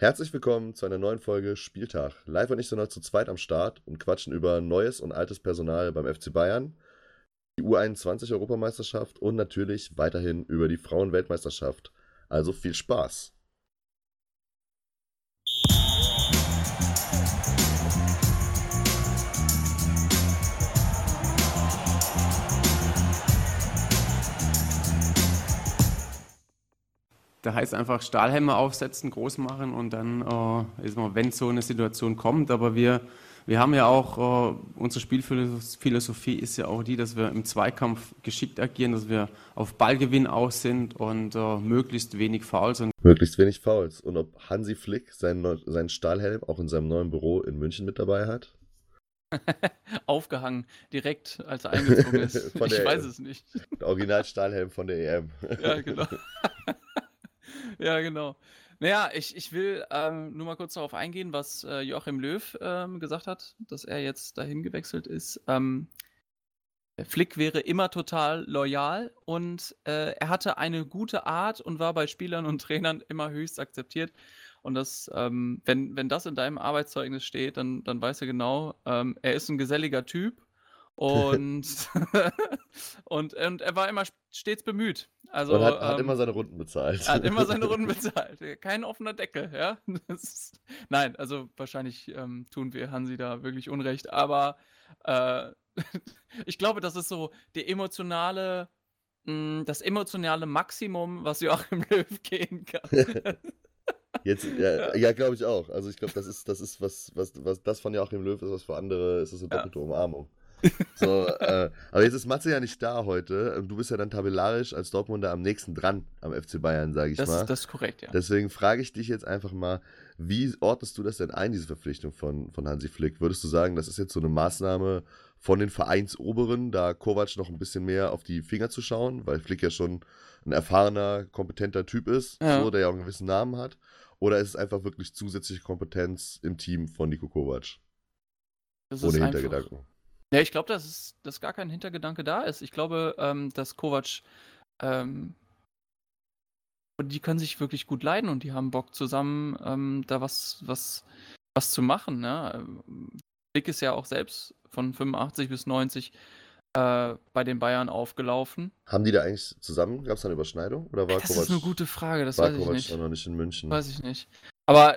Herzlich willkommen zu einer neuen Folge Spieltag. Live und nicht, sondern zu zweit am Start und quatschen über neues und altes Personal beim FC Bayern, die U21-Europameisterschaft und natürlich weiterhin über die Frauen-Weltmeisterschaft. Also viel Spaß! Da heißt einfach Stahlhelme aufsetzen, groß machen und dann, äh, ist man, wenn so eine Situation kommt, aber wir, wir haben ja auch, äh, unsere Spielphilosophie ist ja auch die, dass wir im Zweikampf geschickt agieren, dass wir auf Ballgewinn aus sind und äh, möglichst wenig Fouls. Und möglichst wenig Fouls. Und ob Hansi Flick seinen, seinen Stahlhelm auch in seinem neuen Büro in München mit dabei hat? Aufgehangen, direkt, als er eingezogen ist. ich weiß es nicht. Der Original-Stahlhelm von der EM. ja, genau. Ja, genau. Naja, ich, ich will ähm, nur mal kurz darauf eingehen, was äh, Joachim Löw ähm, gesagt hat, dass er jetzt dahin gewechselt ist. Ähm, Flick wäre immer total loyal und äh, er hatte eine gute Art und war bei Spielern und Trainern immer höchst akzeptiert. Und das, ähm, wenn, wenn das in deinem Arbeitszeugnis steht, dann, dann weißt du genau, ähm, er ist ein geselliger Typ und, und, und er war immer stets bemüht. Also, und hat, hat ähm, immer seine Runden bezahlt. Hat immer seine Runden bezahlt. Kein offener Deckel, ja. Ist, nein, also wahrscheinlich ähm, tun wir Hansi da wirklich Unrecht, aber äh, ich glaube, das ist so die emotionale, mh, hm, das emotionale Maximum, was Joachim Löw gehen kann. Jetzt, ja, ja glaube ich auch. Also ich glaube, das ist, das ist was, was, was das von Joachim Löw ist, was für andere ist, das eine doppelte ja. Umarmung. So, äh, aber jetzt ist Matze ja nicht da heute. Du bist ja dann tabellarisch als Dortmunder am nächsten dran am FC Bayern, sage ich das mal. Ist, das ist korrekt, ja. Deswegen frage ich dich jetzt einfach mal, wie ordnest du das denn ein, diese Verpflichtung von, von Hansi Flick? Würdest du sagen, das ist jetzt so eine Maßnahme von den Vereinsoberen, da Kovac noch ein bisschen mehr auf die Finger zu schauen, weil Flick ja schon ein erfahrener, kompetenter Typ ist, ja. so, der ja auch einen gewissen Namen hat? Oder ist es einfach wirklich zusätzliche Kompetenz im Team von Nico Kovac? Das Ohne Hintergedanken. Einfach ja, ich glaube, dass, dass gar kein Hintergedanke da ist. Ich glaube, ähm, dass Kovac, ähm, die können sich wirklich gut leiden und die haben Bock zusammen ähm, da was, was, was zu machen. Ne? Blick ist ja auch selbst von 85 bis 90 äh, bei den Bayern aufgelaufen. Haben die da eigentlich zusammen, gab es da eine Überschneidung? Oder war das Kovac, ist eine gute Frage, das war weiß Kovac ich nicht. noch nicht in München? Weiß ich nicht. Aber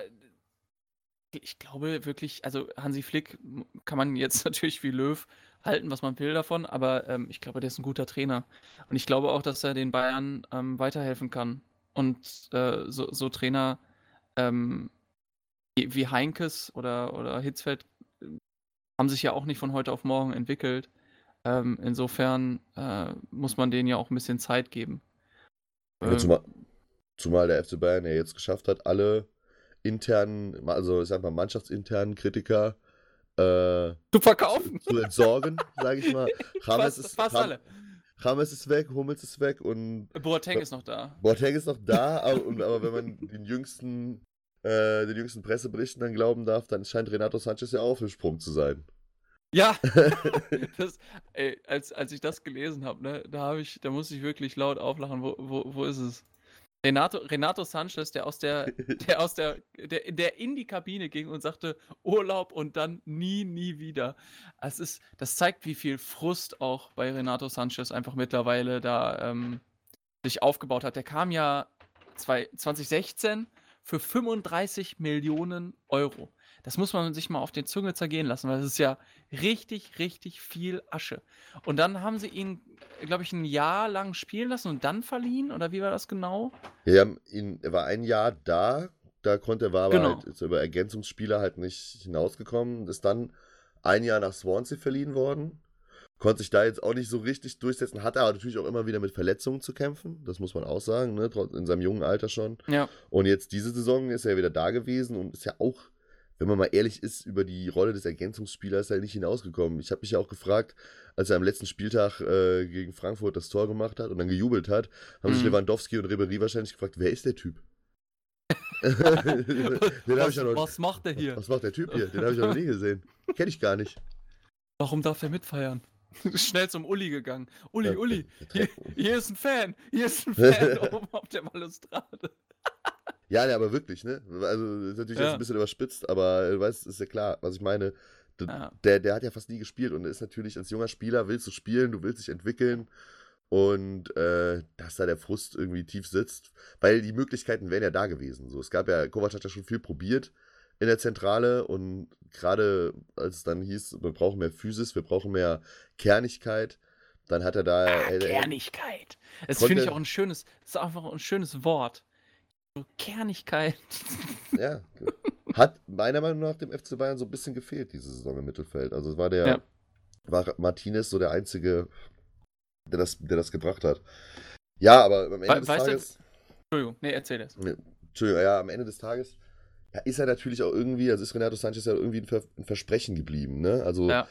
ich glaube wirklich, also Hansi Flick kann man jetzt natürlich wie Löw halten, was man will davon, aber ähm, ich glaube, der ist ein guter Trainer. Und ich glaube auch, dass er den Bayern ähm, weiterhelfen kann. Und äh, so, so, Trainer ähm, wie Heinkes oder, oder Hitzfeld äh, haben sich ja auch nicht von heute auf morgen entwickelt. Ähm, insofern äh, muss man denen ja auch ein bisschen Zeit geben. Ja, zumal, zumal der FC Bayern ja jetzt geschafft hat, alle internen, also ich sag mal mannschaftsinternen Kritiker äh, zu verkaufen, zu entsorgen, sage ich mal. James ist, fast alle. James ist weg, Hummels ist weg und Boateng ist noch da. Boateng ist noch da, aber, und, aber wenn man den jüngsten, äh, den jüngsten Presseberichten dann glauben darf, dann scheint Renato Sanchez ja dem Sprung zu sein. Ja, das, ey, als, als ich das gelesen habe, ne, da habe ich, da musste ich wirklich laut auflachen. Wo, wo, wo ist es? Renato, Renato Sanchez, der aus der, der aus der, der, der in die Kabine ging und sagte Urlaub und dann nie, nie wieder. Es ist, das zeigt, wie viel Frust auch bei Renato Sanchez einfach mittlerweile da ähm, sich aufgebaut hat. Der kam ja zwei, 2016 für 35 Millionen Euro. Das muss man sich mal auf die Zunge zergehen lassen, weil das ist ja richtig, richtig viel Asche. Und dann haben sie ihn, glaube ich, ein Jahr lang spielen lassen und dann verliehen? Oder wie war das genau? Ja, ihn, er war ein Jahr da, da konnte er, war aber genau. halt über Ergänzungsspieler halt nicht hinausgekommen, ist dann ein Jahr nach Swansea verliehen worden. Konnte sich da jetzt auch nicht so richtig durchsetzen, hatte aber natürlich auch immer wieder mit Verletzungen zu kämpfen, das muss man auch sagen, ne? in seinem jungen Alter schon. Ja. Und jetzt diese Saison ist er wieder da gewesen und ist ja auch wenn man mal ehrlich ist, über die Rolle des Ergänzungsspielers halt nicht hinausgekommen. Ich habe mich ja auch gefragt, als er am letzten Spieltag äh, gegen Frankfurt das Tor gemacht hat und dann gejubelt hat, haben mhm. sich Lewandowski und Ribery wahrscheinlich gefragt, wer ist der Typ? was, noch, was, macht der hier? Was macht der Typ hier? Den habe ich noch nie gesehen. Kenne ich gar nicht. Warum darf er mitfeiern? Schnell zum Uli gegangen. Uli, Uli, hier, hier, ist ein Fan. Hier ist ein Fan oben auf der Balustrade. Ja, ja, aber wirklich, ne? Also, ist natürlich jetzt Ja. ein bisschen überspitzt, aber du weißt, ist ja klar, was ich meine. D- Ja. Der, der hat ja fast nie gespielt und ist natürlich als junger Spieler, willst du spielen, du willst dich entwickeln und äh, dass da der Frust irgendwie tief sitzt, weil die Möglichkeiten wären ja da gewesen. So, es gab ja, Kovac hat ja schon viel probiert in der Zentrale und gerade als es dann hieß, wir brauchen mehr Physis, wir brauchen mehr Kernigkeit, dann hat er da. Ah, er- er- Kernigkeit. Das finde ich auch ein schönes, das ist einfach ein schönes Wort. So Kernigkeit. Ja, hat meiner Meinung nach dem FC Bayern so ein bisschen gefehlt diese Saison im Mittelfeld. Also es war der, Ja. war Martinez so der Einzige, der das, der das gebracht hat. Ja, aber am Ende We- des weißt du- Tages, Entschuldigung, nee, erzähl das. ne, Entschuldigung, ja, am Ende des Tages ja, ist er natürlich auch irgendwie, also ist Renato Sanchez ja irgendwie ein, Ver ein Versprechen geblieben, ne? Also Ja.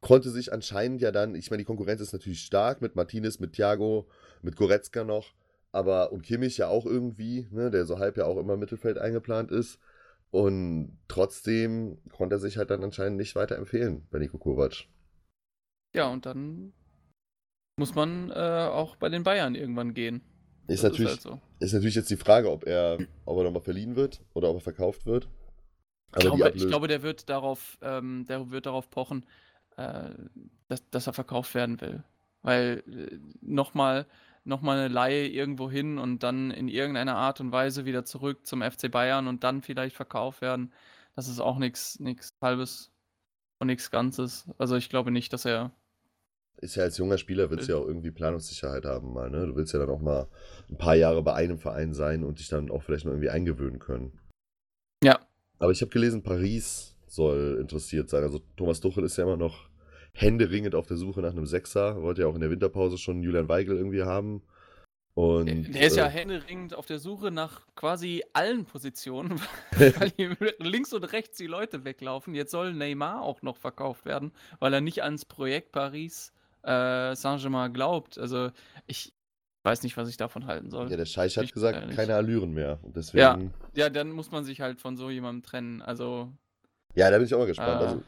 konnte sich anscheinend ja dann, ich meine, die Konkurrenz ist natürlich stark mit Martinez, mit Thiago, mit Goretzka noch, aber und Kimmich ja auch irgendwie, ne, der so halb ja auch immer im Mittelfeld eingeplant ist. Und trotzdem konnte er sich halt dann anscheinend nicht weiter empfehlen bei Nico Kovac. Ja, und dann muss man äh, auch bei den Bayern irgendwann gehen. Ist Das natürlich, halt so. ist natürlich jetzt die Frage, ob er, ob er nochmal verliehen wird oder ob er verkauft wird. Ich glaube, ich glaube, der wird darauf, ähm, der wird darauf pochen, äh, dass, dass er verkauft werden will. Weil äh, nochmal noch mal eine Laie irgendwo hin und dann in irgendeiner Art und Weise wieder zurück zum FC Bayern und dann vielleicht verkauft werden, das ist auch nichts halbes und nichts Ganzes. Also ich glaube nicht, dass er. ist ja als junger Spieler, willst du ja auch irgendwie Planungssicherheit haben mal, ne? Du willst ja dann auch mal ein paar Jahre bei einem Verein sein und dich dann auch vielleicht noch irgendwie eingewöhnen können. Ja. Aber ich habe gelesen, Paris soll interessiert sein. Also Thomas Tuchel ist ja immer noch händeringend auf der Suche nach einem Sechser. Wollte ja auch in der Winterpause schon Julian Weigel irgendwie haben. Und, Der ist ja äh, händeringend auf der Suche nach quasi allen Positionen, weil ihm links und rechts die Leute weglaufen. Jetzt soll Neymar auch noch verkauft werden, weil er nicht ans Projekt Paris äh, Saint-Germain glaubt. Also ich weiß nicht, was ich davon halten soll. ja, der Scheich hat Ich- gesagt, ehrlich. keine Allüren mehr. Und deswegen, Ja, dann muss man sich halt von so jemandem trennen. Also ja, da bin ich auch mal gespannt. Ah. Also,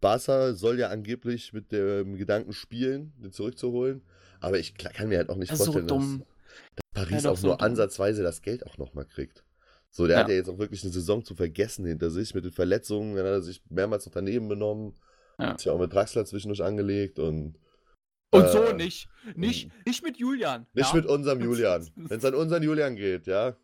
Barca soll ja angeblich mit dem Gedanken spielen, den zurückzuholen. Aber ich kann mir halt auch nicht Das so vorstellen, dumm. dass, dass Paris Ja, auch so nur dumm. ansatzweise das Geld auch nochmal kriegt. So, der Ja. hat ja jetzt auch wirklich eine Saison zu vergessen hinter sich mit den Verletzungen. Dann hat er sich mehrmals noch daneben benommen. Ja. Hat sich auch mit Draxler zwischendurch angelegt und. Und äh, so nicht. Nicht, nicht mit Julian. Nicht ja? mit unserem Julian. Wenn es an unseren Julian geht, ja.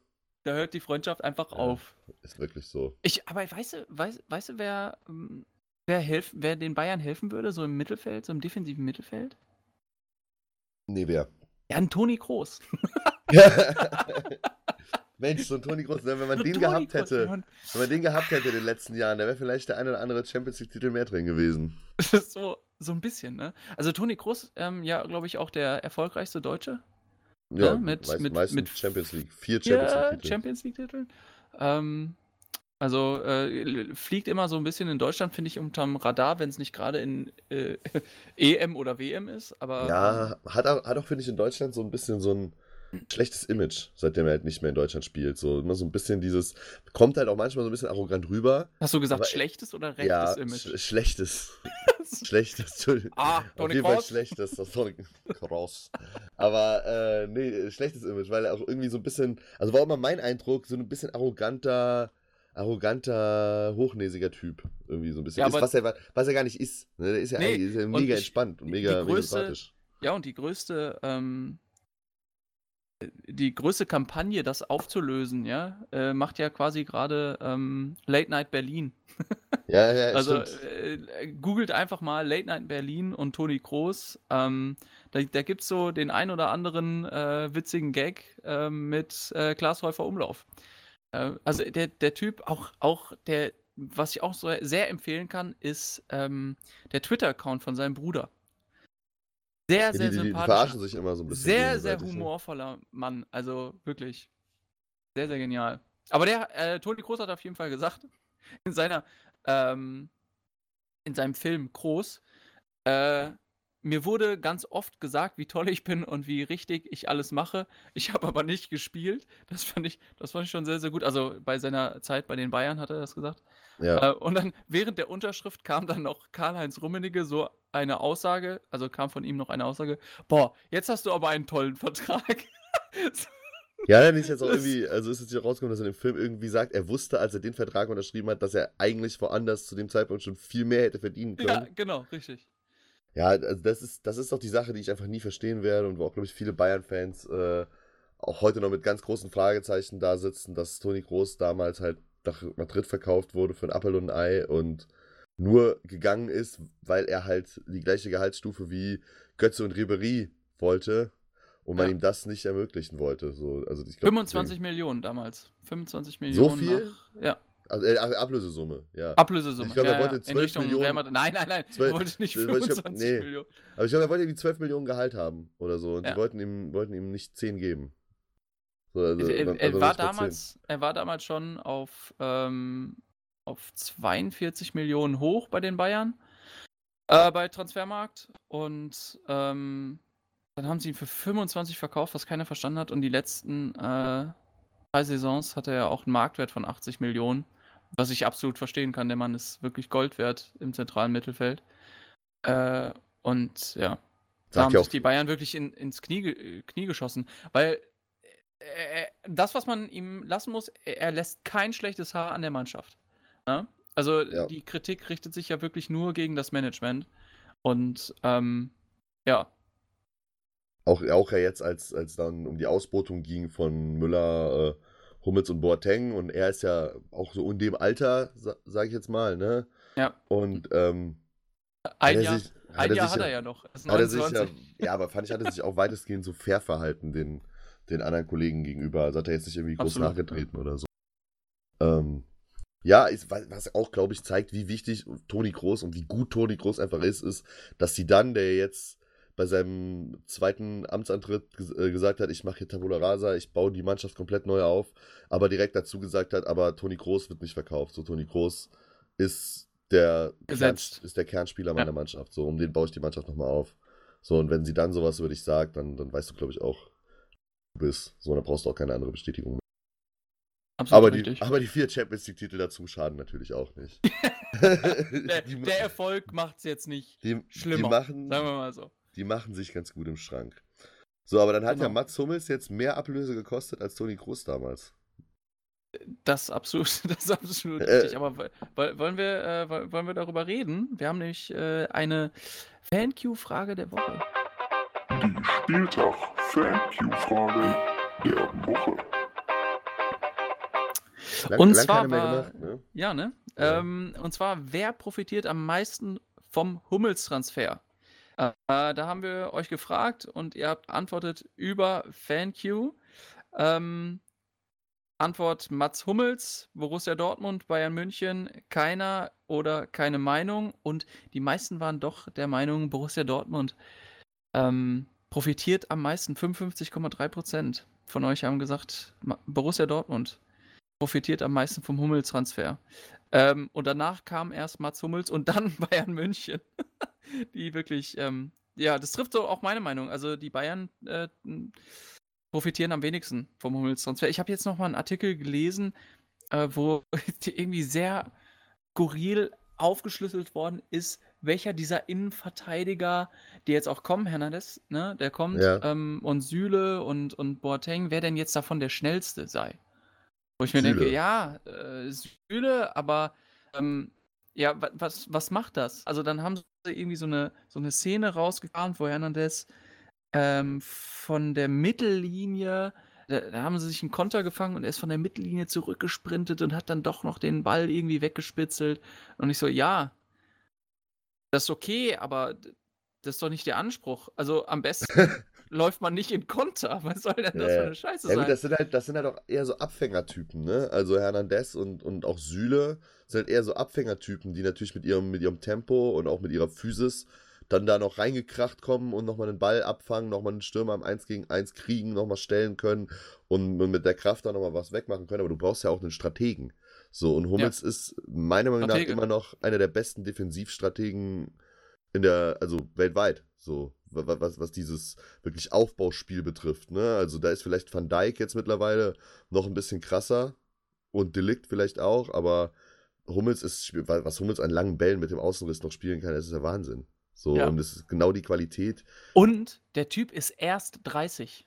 Da hört die Freundschaft einfach auf. Ist wirklich so. Ich, aber weißt du, weißt, weißt du, wer, ähm, wer, helf, wer den Bayern helfen würde, so im Mittelfeld, so im defensiven Mittelfeld? Nee, wer? Ja, ein Toni Kroos. Mensch, so ein Toni Groß, ne, wenn man So den Toni gehabt Kroos, hätte, Mann. wenn man den gehabt hätte in den letzten Jahren, da wäre vielleicht der ein oder andere Champions League-Titel mehr drin gewesen. so, so ein bisschen, ne? Also Toni Kroos, ähm, ja, glaube ich, auch der erfolgreichste Deutsche. Ja, Ja, mit- meist, mit- mit Champions League. Vier Champions Ja, League-Titel. Champions League-Titel. Ähm, also äh, fliegt immer so ein bisschen in Deutschland, finde ich, unterm Radar, wenn es nicht gerade in äh, EM oder WM ist. Aber Ja, hat auch, hat auch finde ich, in Deutschland so ein bisschen so ein schlechtes Image, seitdem er halt nicht mehr in Deutschland spielt. So immer so ein bisschen dieses, kommt halt auch manchmal so ein bisschen arrogant rüber. hast du gesagt aber- schlechtes oder rechtes ja, Image? sch schlechtes. schlechtes, Entschuldigung. ah, Auf Toni jeden Fall Kroos. schlechtes, das war krass. Aber äh, nee, schlechtes Image, weil er auch irgendwie so ein bisschen, also war auch immer mein Eindruck, so ein bisschen arroganter, arroganter, hochnäsiger Typ. Irgendwie so ein bisschen. Ja, ist, was, er, was er gar nicht ist. Ne? Der ist ja, Nee, ist ja und mega ich- entspannt und mega, die mega größte- sympathisch. Ja, und die größte, ähm, die größte Kampagne, das aufzulösen, ja, äh, macht ja quasi gerade ähm, Late Night Berlin. Ja, ja, Also stimmt. äh, googelt einfach mal Late Night Berlin und Toni Kroos. Ähm, da da gibt es so den ein oder anderen äh, witzigen Gag äh, mit äh, Klaas Häufer Umlauf. Äh, also der, der Typ, auch, auch der, was ich auch so sehr empfehlen kann, ist ähm, der Twitter-Account von seinem Bruder. Sehr, Ja, sehr die, die, die sympathisch. verarschen sich immer so ein bisschen. Sehr, sehr ne? humorvoller Mann. Also wirklich. Sehr, sehr genial. Aber der, äh, Toni Kroos hat auf jeden Fall gesagt, in seiner, ähm, in seinem Film Kroos, äh, mir wurde ganz oft gesagt, wie toll ich bin und wie richtig ich alles mache. Ich habe aber nicht gespielt. Das fand ich, das fand ich schon sehr, sehr gut. Also bei seiner Zeit bei den Bayern hat er das gesagt. Ja. Äh, und dann während der Unterschrift kam dann noch Karl-Heinz Rummenigge so eine Aussage, also kam von ihm noch eine Aussage, boah, jetzt hast du aber einen tollen Vertrag. Ja, dann ist jetzt auch irgendwie, also ist es ja rausgekommen, dass er im Film irgendwie sagt, er wusste, als er den Vertrag unterschrieben hat, dass er eigentlich woanders zu dem Zeitpunkt schon viel mehr hätte verdienen können. Ja, genau, richtig. Ja, also das ist, das ist doch die Sache, die ich einfach nie verstehen werde und wo auch, glaube ich, viele Bayern-Fans äh, auch heute noch mit ganz großen Fragezeichen da sitzen, dass Toni Groß damals halt nach Madrid verkauft wurde für ein Appel und ein Ei und nur gegangen ist, weil er halt die gleiche Gehaltsstufe wie Götze und Ribery wollte und man Ja. ihm das nicht ermöglichen wollte. So, also ich glaub, 25 Millionen damals. 25 Millionen. viel? Nach, ja, Also, äh, Ablösesumme, ja. Ablösesumme. Ich glaub, er ja, wollte ja, in 12 Richtung Millionen- Madrid. Nein, nein, nein. 12 er wollte nicht ich glaub, 25 nee. Millionen. Aber ich glaube, er wollte irgendwie 12 Millionen Gehalt haben oder so. Und Ja. die wollten ihm, wollten ihm nicht 10 geben. So, also, er, also er, nicht war mal 10. damals, er war damals schon auf, ähm, auf 42 Millionen hoch bei den Bayern äh, bei Transfermarkt und ähm, dann haben sie ihn für 25 verkauft, was keiner verstanden hat und die letzten äh, drei Saisons hatte er auch einen Marktwert von 80 Millionen, was ich absolut verstehen kann. Der Mann ist wirklich Gold wert im zentralen Mittelfeld äh, und ja, da haben sich die Bayern wirklich in, ins Knie, ge- Knie geschossen. Weil äh, das, was man ihm lassen muss, er, er lässt kein schlechtes Haar an der Mannschaft. Ne? Also Ja. die Kritik richtet sich ja wirklich nur gegen das Management. Und ähm, ja, auch, auch ja jetzt, als, als dann um die Ausbotung ging von Müller, äh, Hummels und Boateng und er ist ja auch so in dem Alter, sa sage ich jetzt mal, ne? ja. Und ähm, Ein hat er Jahr, sich, hat ein er Jahr sich hat ja, er ja noch. Er ist Hat er sich ja, 29. ja, aber fand ich, hat er sich auch weitestgehend so fair verhalten den, den anderen Kollegen gegenüber. Also hat er jetzt nicht irgendwie groß Absolut, nachgetreten oder so. Ähm, ja, ist, was was auch, glaube ich, zeigt, wie wichtig Toni Groß und wie gut Toni Groß einfach ist, ist, dass sie dann, der jetzt bei seinem zweiten Amtsantritt ges äh, gesagt hat, ich mache hier Tabula Rasa, ich baue die Mannschaft komplett neu auf, aber direkt dazu gesagt hat, aber Toni Groß wird nicht verkauft. So, Toni Groß ist der, Kern, ist der Kernspieler Ja. meiner Mannschaft. So, um den baue ich die Mannschaft nochmal auf. So, und wenn sie dann sowas über dich sagt, dann, dann weißt du, glaube ich, auch, du bist. So, dann brauchst du auch keine andere Bestätigung mehr. Absolut Aber die, richtig. aber die vier Champions League-Titel dazu schaden natürlich auch nicht. der, die, der Erfolg macht es jetzt nicht die, die, schlimmer. machen, sagen wir mal so. Die machen sich ganz gut im Schrank. So, aber dann hat ja Genau. Mats Hummels jetzt mehr Ablöse gekostet als Toni Kroos damals. Das ist absolut, das ist absolut Äh. richtig. Aber wo- wo- wollen wir, äh, wo- wollen wir darüber reden? Wir haben nämlich äh, eine Fan-Q-Frage der Woche. Die Spieltag-Fan-Q-Frage der Woche. Lang, Und lang zwar war- gemacht, ne? Ja, ne? Ja. Ähm, und zwar, wer profitiert am meisten vom Hummels-Transfer? Äh, da haben wir euch gefragt und ihr habt antwortet über FanQ. Ähm, Antwort Mats Hummels, Borussia Dortmund, Bayern München, keiner oder keine Meinung. Und die meisten waren doch der Meinung, Borussia Dortmund ähm, profitiert am meisten. 55,3 Prozent von euch haben gesagt, Borussia Dortmund profitiert am meisten vom Hummels-Transfer. Ähm, und danach kam erst Mats Hummels und dann Bayern München. Die wirklich, ähm, ja, das trifft so auch meine Meinung. Also die Bayern äh, profitieren am wenigsten vom Hummels-Transfer. Ich habe jetzt noch mal einen Artikel gelesen, äh, wo irgendwie sehr skurril aufgeschlüsselt worden ist, welcher dieser Innenverteidiger, die jetzt auch kommen, Hernandez, ne, der kommt, Ja. ähm, und Süle und, und Boateng, wer denn jetzt davon der schnellste sei. Wo ich mir Süle. denke, ja, äh, Süle, aber ähm, ja, wa- was, was macht das? Also dann haben sie irgendwie so eine, so eine Szene rausgefahren, wo Hernandez ähm, von der Mittellinie, da, da haben sie sich einen Konter gefangen und er ist von der Mittellinie zurückgesprintet und hat dann doch noch den Ball irgendwie weggespitzelt. Und ich so, ja, das ist okay, aber das ist doch nicht der Anspruch. Also am besten läuft man nicht in Konter. Was soll denn das Ja. für eine Scheiße Ja, gut, sein? das sind halt, das sind halt auch eher so Abfängertypen, ne? Also Hernandez und, und auch Süle sind halt eher so Abfängertypen, die natürlich mit ihrem, mit ihrem Tempo und auch mit ihrer Physis dann da noch reingekracht kommen und nochmal einen Ball abfangen, nochmal einen Stürmer am 1 gegen 1 kriegen, nochmal stellen können und, mit der Kraft dann nochmal was wegmachen können. Aber du brauchst ja auch einen Strategen. So, und Hummels ist meiner Meinung nach Stratege. immer noch einer der besten Defensivstrategen in der, also weltweit. So, was, was dieses wirklich Aufbauspiel betrifft. Ne? Also da ist vielleicht Van Dijk jetzt mittlerweile noch ein bisschen krasser und Delikt vielleicht auch, aber Hummels ist, wa- was Hummels an langen Bällen mit dem Außenriss noch spielen kann, das ist ja Wahnsinn. So, Ja. und das ist genau die Qualität. Und der Typ ist erst 30.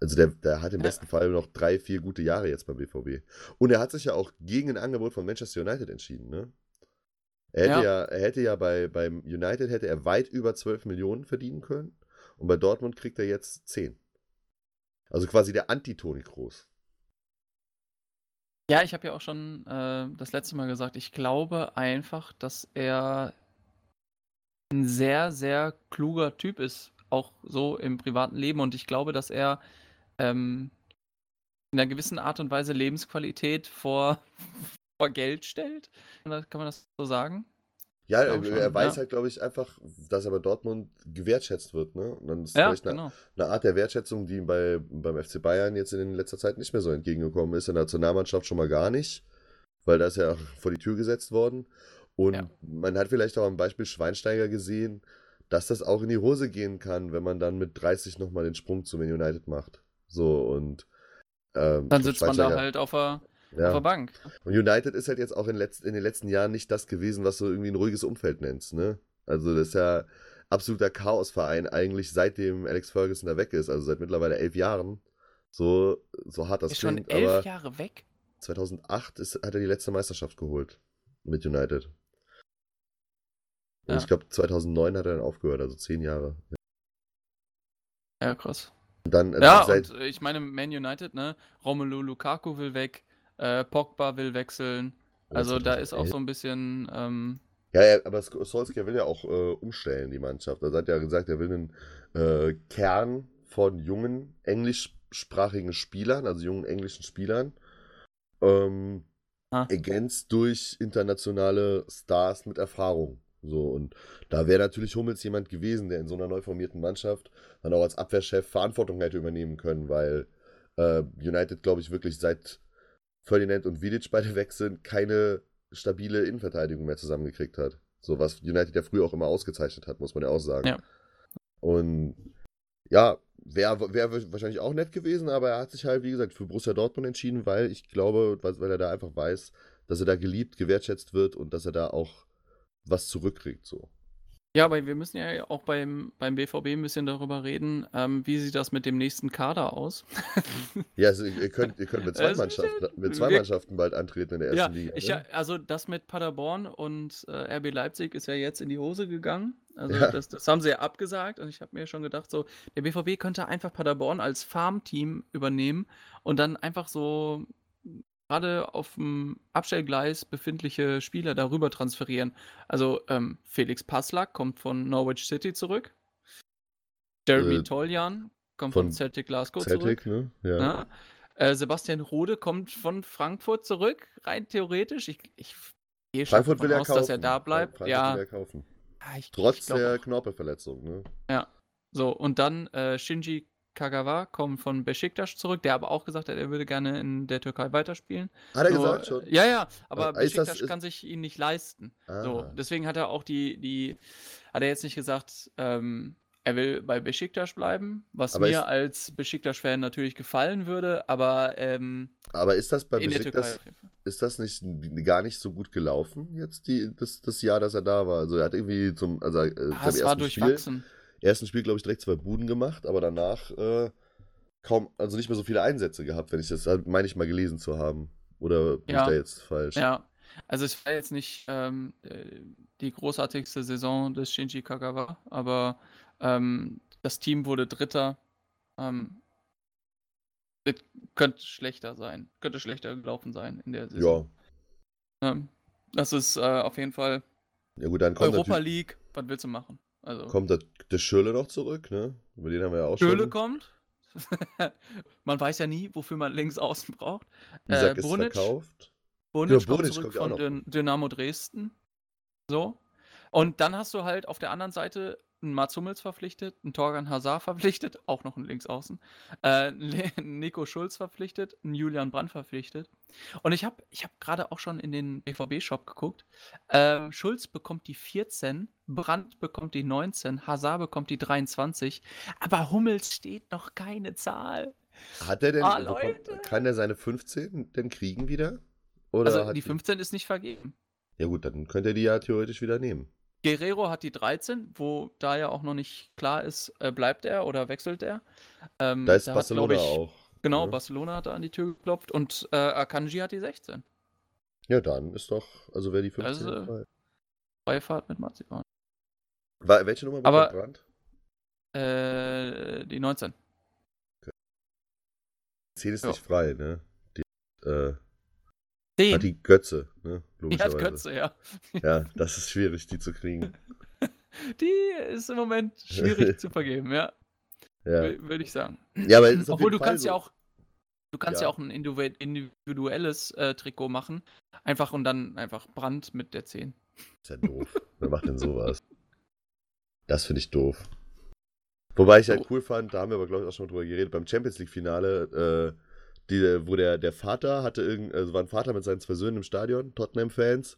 Also der, der hat im Ja. besten Fall noch drei, vier gute Jahre jetzt beim BVB. Und er hat sich ja auch gegen ein Angebot von Manchester United entschieden, ne? Er hätte ja, Ja. er hätte ja bei, beim United hätte er weit über 12 Millionen verdienen können. Und bei Dortmund kriegt er jetzt 10. Also quasi der Anti-Toni Kroos. Ja, ich habe ja auch schon äh, das letzte Mal gesagt, ich glaube einfach, dass er ein sehr, sehr kluger Typ ist, auch so im privaten Leben. Und ich glaube, dass er ähm, in einer gewissen Art und Weise Lebensqualität vor, vor Geld stellt. Kann man das- so sagen? Ja, er, schon, weiß ja. halt, glaube ich, einfach, dass er bei Dortmund gewertschätzt wird, ne? Und dann ist Ja, vielleicht eine, genau. eine Art der Wertschätzung, die ihm bei, beim FC Bayern jetzt in letzter Zeit nicht mehr so entgegengekommen ist. In der Nationalmannschaft schon mal gar nicht, weil da ist er auch vor die Tür gesetzt worden. Und Ja. man hat vielleicht auch am Beispiel Schweinsteiger gesehen, dass das auch in die Hose gehen kann, wenn man dann mit 30 nochmal den Sprung zu Man United macht. So und ähm, Dann sitzt man da halt auf der, auf ja. der Bank. Und United ist halt jetzt auch in, letz in den letzten Jahren nicht das gewesen, was du irgendwie ein ruhiges Umfeld nennst, ne? Also das ist ja absoluter Chaosverein eigentlich, seitdem Alex Ferguson da weg ist, also seit mittlerweile elf Jahren. So, so hart das Ist schon klingt, elf aber Jahre weg. 2008 ist, hat er die letzte Meisterschaft geholt mit United. Und Ja. ich glaube 2009 hat er dann aufgehört, also zehn Jahre. Ja, krass. Und dann also Ja, seit, und äh, ich meine, Man United, ne? Romelu Lukaku will weg, äh, Pogba will wechseln. Also da ist auch so ein bisschen, ähm, Ja, ja, aber Sk- Solskjaer will ja auch äh, umstellen, die Mannschaft. Also hat ja gesagt, er will einen äh, Kern von jungen englischsprachigen Spielern, also jungen englischen Spielern, ähm, Ah. ergänzt durch internationale Stars mit Erfahrung. So, und da wäre natürlich Hummels jemand gewesen, der in so einer neu formierten Mannschaft dann auch als Abwehrchef Verantwortung hätte übernehmen können, weil äh, United, glaube ich, wirklich seit Ferdinand und Vidic beide weg sind, keine stabile Innenverteidigung mehr zusammengekriegt hat. So was United ja früher auch immer ausgezeichnet hat, muss man ja auch sagen. Ja. Und ja, wäre wär wahrscheinlich auch nett gewesen, aber er hat sich halt, wie gesagt, für Borussia Dortmund entschieden, weil ich glaube, weil, er da einfach weiß, dass er da geliebt, gewertschätzt wird und dass er da auch was zurückkriegt. So. Ja, aber wir müssen ja auch beim, beim BVB ein bisschen darüber reden, ähm, wie sieht das mit dem nächsten Kader aus? Ja, also ihr könnt, ihr könnt mit zwei Mannschaften, ja- mit zwei Mannschaften bald antreten in der Ja, ersten Liga. ich, ne? ja, also das mit Paderborn und äh, RB Leipzig ist ja jetzt in die Hose gegangen. Also Ja. das, das haben sie ja abgesagt und ich habe mir schon gedacht, so, der BVB könnte einfach Paderborn als Farmteam übernehmen und dann einfach so gerade auf dem Abstellgleis befindliche Spieler darüber transferieren. Also ähm, Felix Passlack kommt von Norwich City zurück. Jeremy Äh, Toljan kommt von, von Celtic Glasgow Celtic, zurück. ne? Ja. Ja. Äh, Sebastian Rode kommt von Frankfurt zurück, rein theoretisch. Ich, ich gehe schon Frankfurt davon will er aus, kaufen. dass er da bleibt. Frankfurt ja, will er kaufen. Ah, ich, Trotz ich der. Knorpelverletzung, ne? So, und dann äh, Shinji Kagawa kommt von Besiktas zurück, der aber auch gesagt hat, er würde gerne in der Türkei weiterspielen. Hat er Nur, gesagt schon? Ja, ja, aber das- Besiktas kann sich ihn nicht leisten. So, Ah. deswegen hat er auch die, die, hat er jetzt nicht gesagt, ähm, er will bei Besiktas bleiben, was Aber mir als Besiktas-Fan natürlich gefallen würde, aber ähm, Aber ist das bei in der Türkei Besiktas, ist das nicht gar nicht so gut gelaufen jetzt die, das, das Jahr, dass er da war? Also er hat irgendwie zum, also äh, Ah, es war ersten Spiel, durchwachsen. Ersten Spiel glaube ich direkt zwei Buden gemacht, aber danach äh, kaum, also nicht mehr so viele Einsätze gehabt, wenn ich das, also meine ich mal gelesen zu haben. Oder bin Ja. ich da jetzt falsch? Ja, also es war jetzt nicht ähm, äh, die großartigste Saison des Shinji Kagawa, aber ähm, das Team wurde Dritter. Ähm, könnte schlechter sein, könnte schlechter gelaufen sein in der Saison. Ja. Ähm, das ist äh, auf jeden Fall Ja gut, dann kommt, Europa League. Was willst du machen? Also kommt der, der Schürle noch zurück, ne? Über den haben wir ja auch Schöle schon. kommt. man weiß ja nie, wofür man links außen braucht. Isaac Äh, ist Bonic, verkauft. Bonic Ja, kommt Bonic zurück kommt ja auch von Dynamo Dresden. So. Und dann hast du halt auf der anderen Seite einen Mats Hummels verpflichtet, einen Torgan Hazard verpflichtet, auch noch einen Linksaußen, äh, Nico Schulz verpflichtet, einen Julian Brandt verpflichtet. Und ich habe ich hab gerade auch schon in den BVB-Shop geguckt. Ähm, Schulz bekommt die 14, Brandt bekommt die 19, Hazard bekommt die 23, aber Hummels steht noch keine Zahl. Hat er denn, Ah, bekommt- kann er seine 15 denn kriegen wieder? Oder Also die 15 ist nicht vergeben. Ja gut, dann könnte er die ja theoretisch wieder nehmen. Guerrero hat die 13, wo da ja auch noch nicht klar ist, äh, bleibt er oder wechselt er. Ähm, Da ist hat, Barcelona glaub ich, auch. Genau, ne? Barcelona hat da an die Tür geklopft und äh, Akanji hat die 16. Ja, dann ist doch, also wäre die 15 Also- frei. Freie Fahrt mit Marzipan. War, welche Nummer war Aber- Brand? Äh, die 19. 10 ist Ja. nicht frei, ne? Die, äh, 10. hat die Götze, ne? Die hat. Götze, ja. Ja, das ist schwierig, die zu kriegen. Die ist im Moment schwierig zu vergeben, ja. Ja, Würde ich sagen. ja aber Obwohl du Fall kannst so. ja auch, du kannst ja, Ja. auch ein individu- individuelles äh, Trikot machen. Einfach und dann einfach Brand mit der 10. Ist ja doof. Wer macht denn sowas? Das finde ich doof. Wobei ich halt Oh. cool fand, da haben wir aber, glaube ich, auch schon drüber geredet, beim Champions League-Finale, äh, die, wo der, der Vater hatte irgend, also war ein Vater mit seinen zwei Söhnen im Stadion, Tottenham-Fans,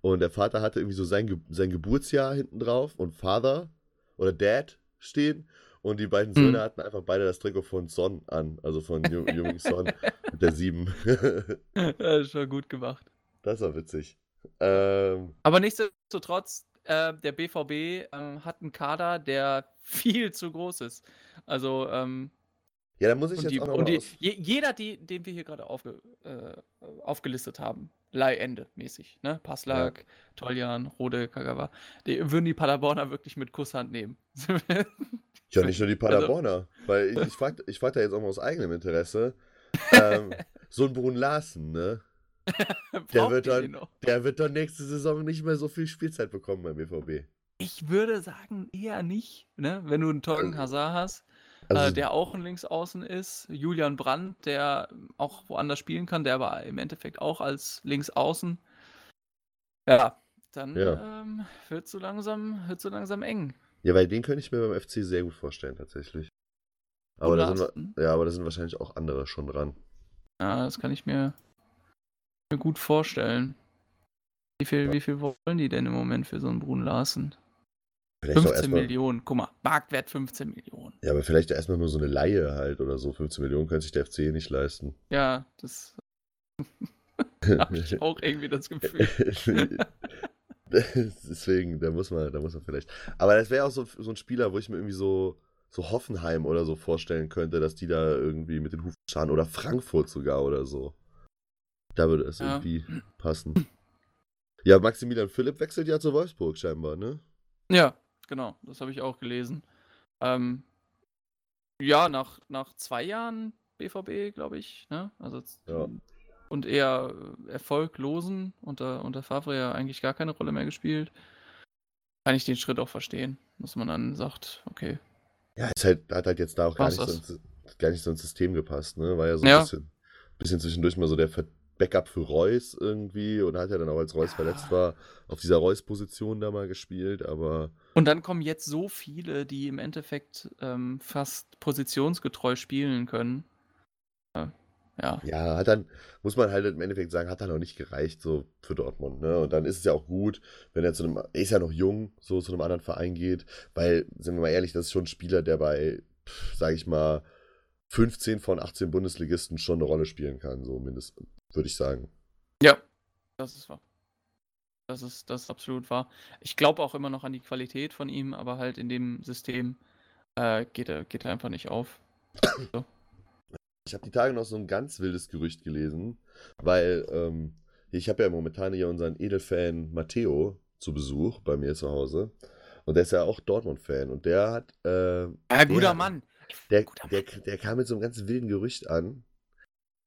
und der Vater hatte irgendwie so sein, sein Geburtsjahr hinten drauf und Father oder Dad stehen und die beiden Söhne Hm. hatten einfach beide das Trikot von Son an, also von Ju- Jung Son mit der 7. das ist schon gut gemacht. das war witzig. Ähm, Aber nichtsdestotrotz, äh, der BVB ähm, hat einen Kader, der viel zu groß ist. Also, ähm, ja, da muss ich und, jetzt die, auch noch und mal die, jeder, die, den wir hier gerade aufge, äh, aufgelistet haben, Leihende mäßig, ne? Passlag, Toljan, Rode, Kagawa, die würden die Paderborner wirklich mit Kusshand nehmen. Ja, nicht nur die Also Paderborner, weil ich, ich frage ich frag da jetzt auch mal aus eigenem Interesse. Ähm, so ein Brun Larsen, ne? Der wird dann-? Der wird dann nächste Saison nicht mehr so viel Spielzeit bekommen beim BVB. Ich würde sagen, eher nicht, ne? Wenn du einen Torgen Hazard hast, Also, äh, der auch ein Linksaußen ist, Julian Brandt, der auch woanders spielen kann, der aber im Endeffekt auch als Linksaußen. Ja, dann Ja. Ähm, wird so langsam, wird so langsam eng. ja, weil den könnte ich mir beim FC sehr gut vorstellen, tatsächlich. Aber da, sind, ja, aber da sind wahrscheinlich auch andere schon dran. Ja, das kann ich mir, mir gut vorstellen. Wie viel, wie viel wollen die denn im Moment für so einen Brun Larsen? Vielleicht auch 15 erstmal. Millionen. Guck mal, Marktwert 15 Millionen. Ja, aber vielleicht erstmal nur so eine Laie halt oder so. 15 Millionen könnte sich der FC nicht leisten. Ja, das habe ich auch irgendwie das Gefühl. Deswegen, da muss man, da muss man vielleicht. Aber das wäre auch so, so ein Spieler, wo ich mir irgendwie so, so Hoffenheim oder so vorstellen könnte, dass die da irgendwie mit den Hufen scharen oder Frankfurt sogar oder so. Da würde es Ja. irgendwie passen. Ja, Maximilian Philipp wechselt ja zu Wolfsburg scheinbar, ne? Ja, genau, das habe ich auch gelesen. Ähm, ja, nach, nach zwei Jahren BVB, glaube ich, ne? Also Ja. und eher erfolglosen unter, unter Favre ja eigentlich gar keine Rolle mehr gespielt. Kann ich den Schritt auch verstehen, dass man dann sagt, okay. Ja, ist halt, hat halt jetzt da auch gar nicht, so ins, gar nicht so ins System gepasst, ne? War ja so ein Ja. bisschen, bisschen zwischendurch mal so der Ver- Backup für Reus irgendwie und hat ja dann auch, als Reus Ja. verletzt war, auf dieser Reus-Position da mal gespielt, aber Und dann kommen jetzt so viele, die im Endeffekt ähm, fast positionsgetreu spielen können. Ja. ja. ja, hat dann, muss man halt im Endeffekt sagen, hat dann auch nicht gereicht so für Dortmund, ne? Und dann ist es ja auch gut, wenn er zu einem, er ist ja noch jung, so zu einem anderen Verein geht, weil, sind wir mal ehrlich, das ist schon ein Spieler, der bei, pff, sag ich mal, 15 von 18 Bundesligisten schon eine Rolle spielen kann, so mindestens, würde ich sagen. Ja, das ist wahr. Das ist, das ist absolut wahr. Ich glaube auch immer noch an die Qualität von ihm, aber halt in dem System äh, geht, er, geht er einfach nicht auf. Ich habe die Tage noch so ein ganz wildes Gerücht gelesen, weil ähm, ich habe ja momentan hier unseren Edelfan Matteo zu Besuch bei mir zu Hause. Und der ist ja auch Dortmund-Fan. Und der hat, äh, Ja, guter Der- Mann. Der, der, der kam mit so einem ganz wilden Gerücht an,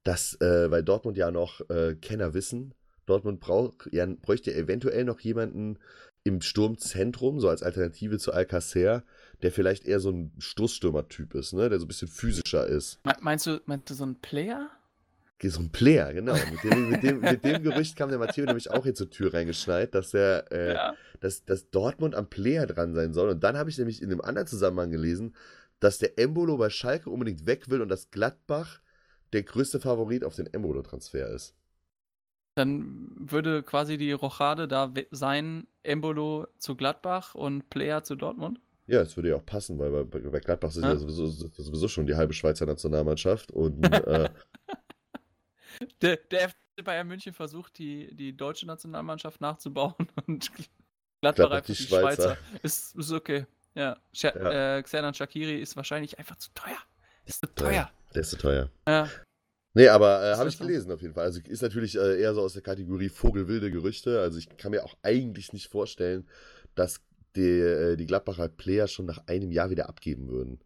dass, äh, weil Dortmund ja noch äh, Kenner wissen, Dortmund braucht, ja, bräuchte eventuell noch jemanden im Sturmzentrum, so als Alternative zu Alcacer, der vielleicht eher so ein Stoßstürmer-Typ ist, ne? der so ein bisschen physischer ist. Me- Meinst du, meinst du so ein Player? So ein Player, genau. Mit dem, mit, dem, mit dem Gerücht kam der Matteo nämlich auch hier zur Tür reingeschneit, dass er, äh, Ja. dass, dass Dortmund am Player dran sein soll. Und dann habe ich nämlich in einem anderen Zusammenhang gelesen, dass der Embolo bei Schalke unbedingt weg will und dass Gladbach der größte Favorit auf den Embolo-Transfer ist. Dann würde quasi die Rochade da sein, Embolo zu Gladbach und Player zu Dortmund. Ja, das würde ja auch passen, weil bei, bei Gladbach ist ja, Ja. sowieso, sowieso schon die halbe Schweizer Nationalmannschaft und äh, Der, der FC Bayern München versucht, die, die deutsche Nationalmannschaft nachzubauen und Gladbacher die für die Schweizer. Schweizer. Ist, ist okay. Ja. Scha Ja. Äh, Xherdan Shakiri ist wahrscheinlich einfach zu teuer. Ist zu Teuer. teuer. Der ist zu teuer. Ja. Nee, aber äh, habe ich gelesen auf jeden Fall. Also ist natürlich äh, eher so aus der Kategorie Vogelwilde Gerüchte. Also ich kann mir auch eigentlich nicht vorstellen, dass die, äh, die Gladbacher Player schon nach einem Jahr wieder abgeben würden.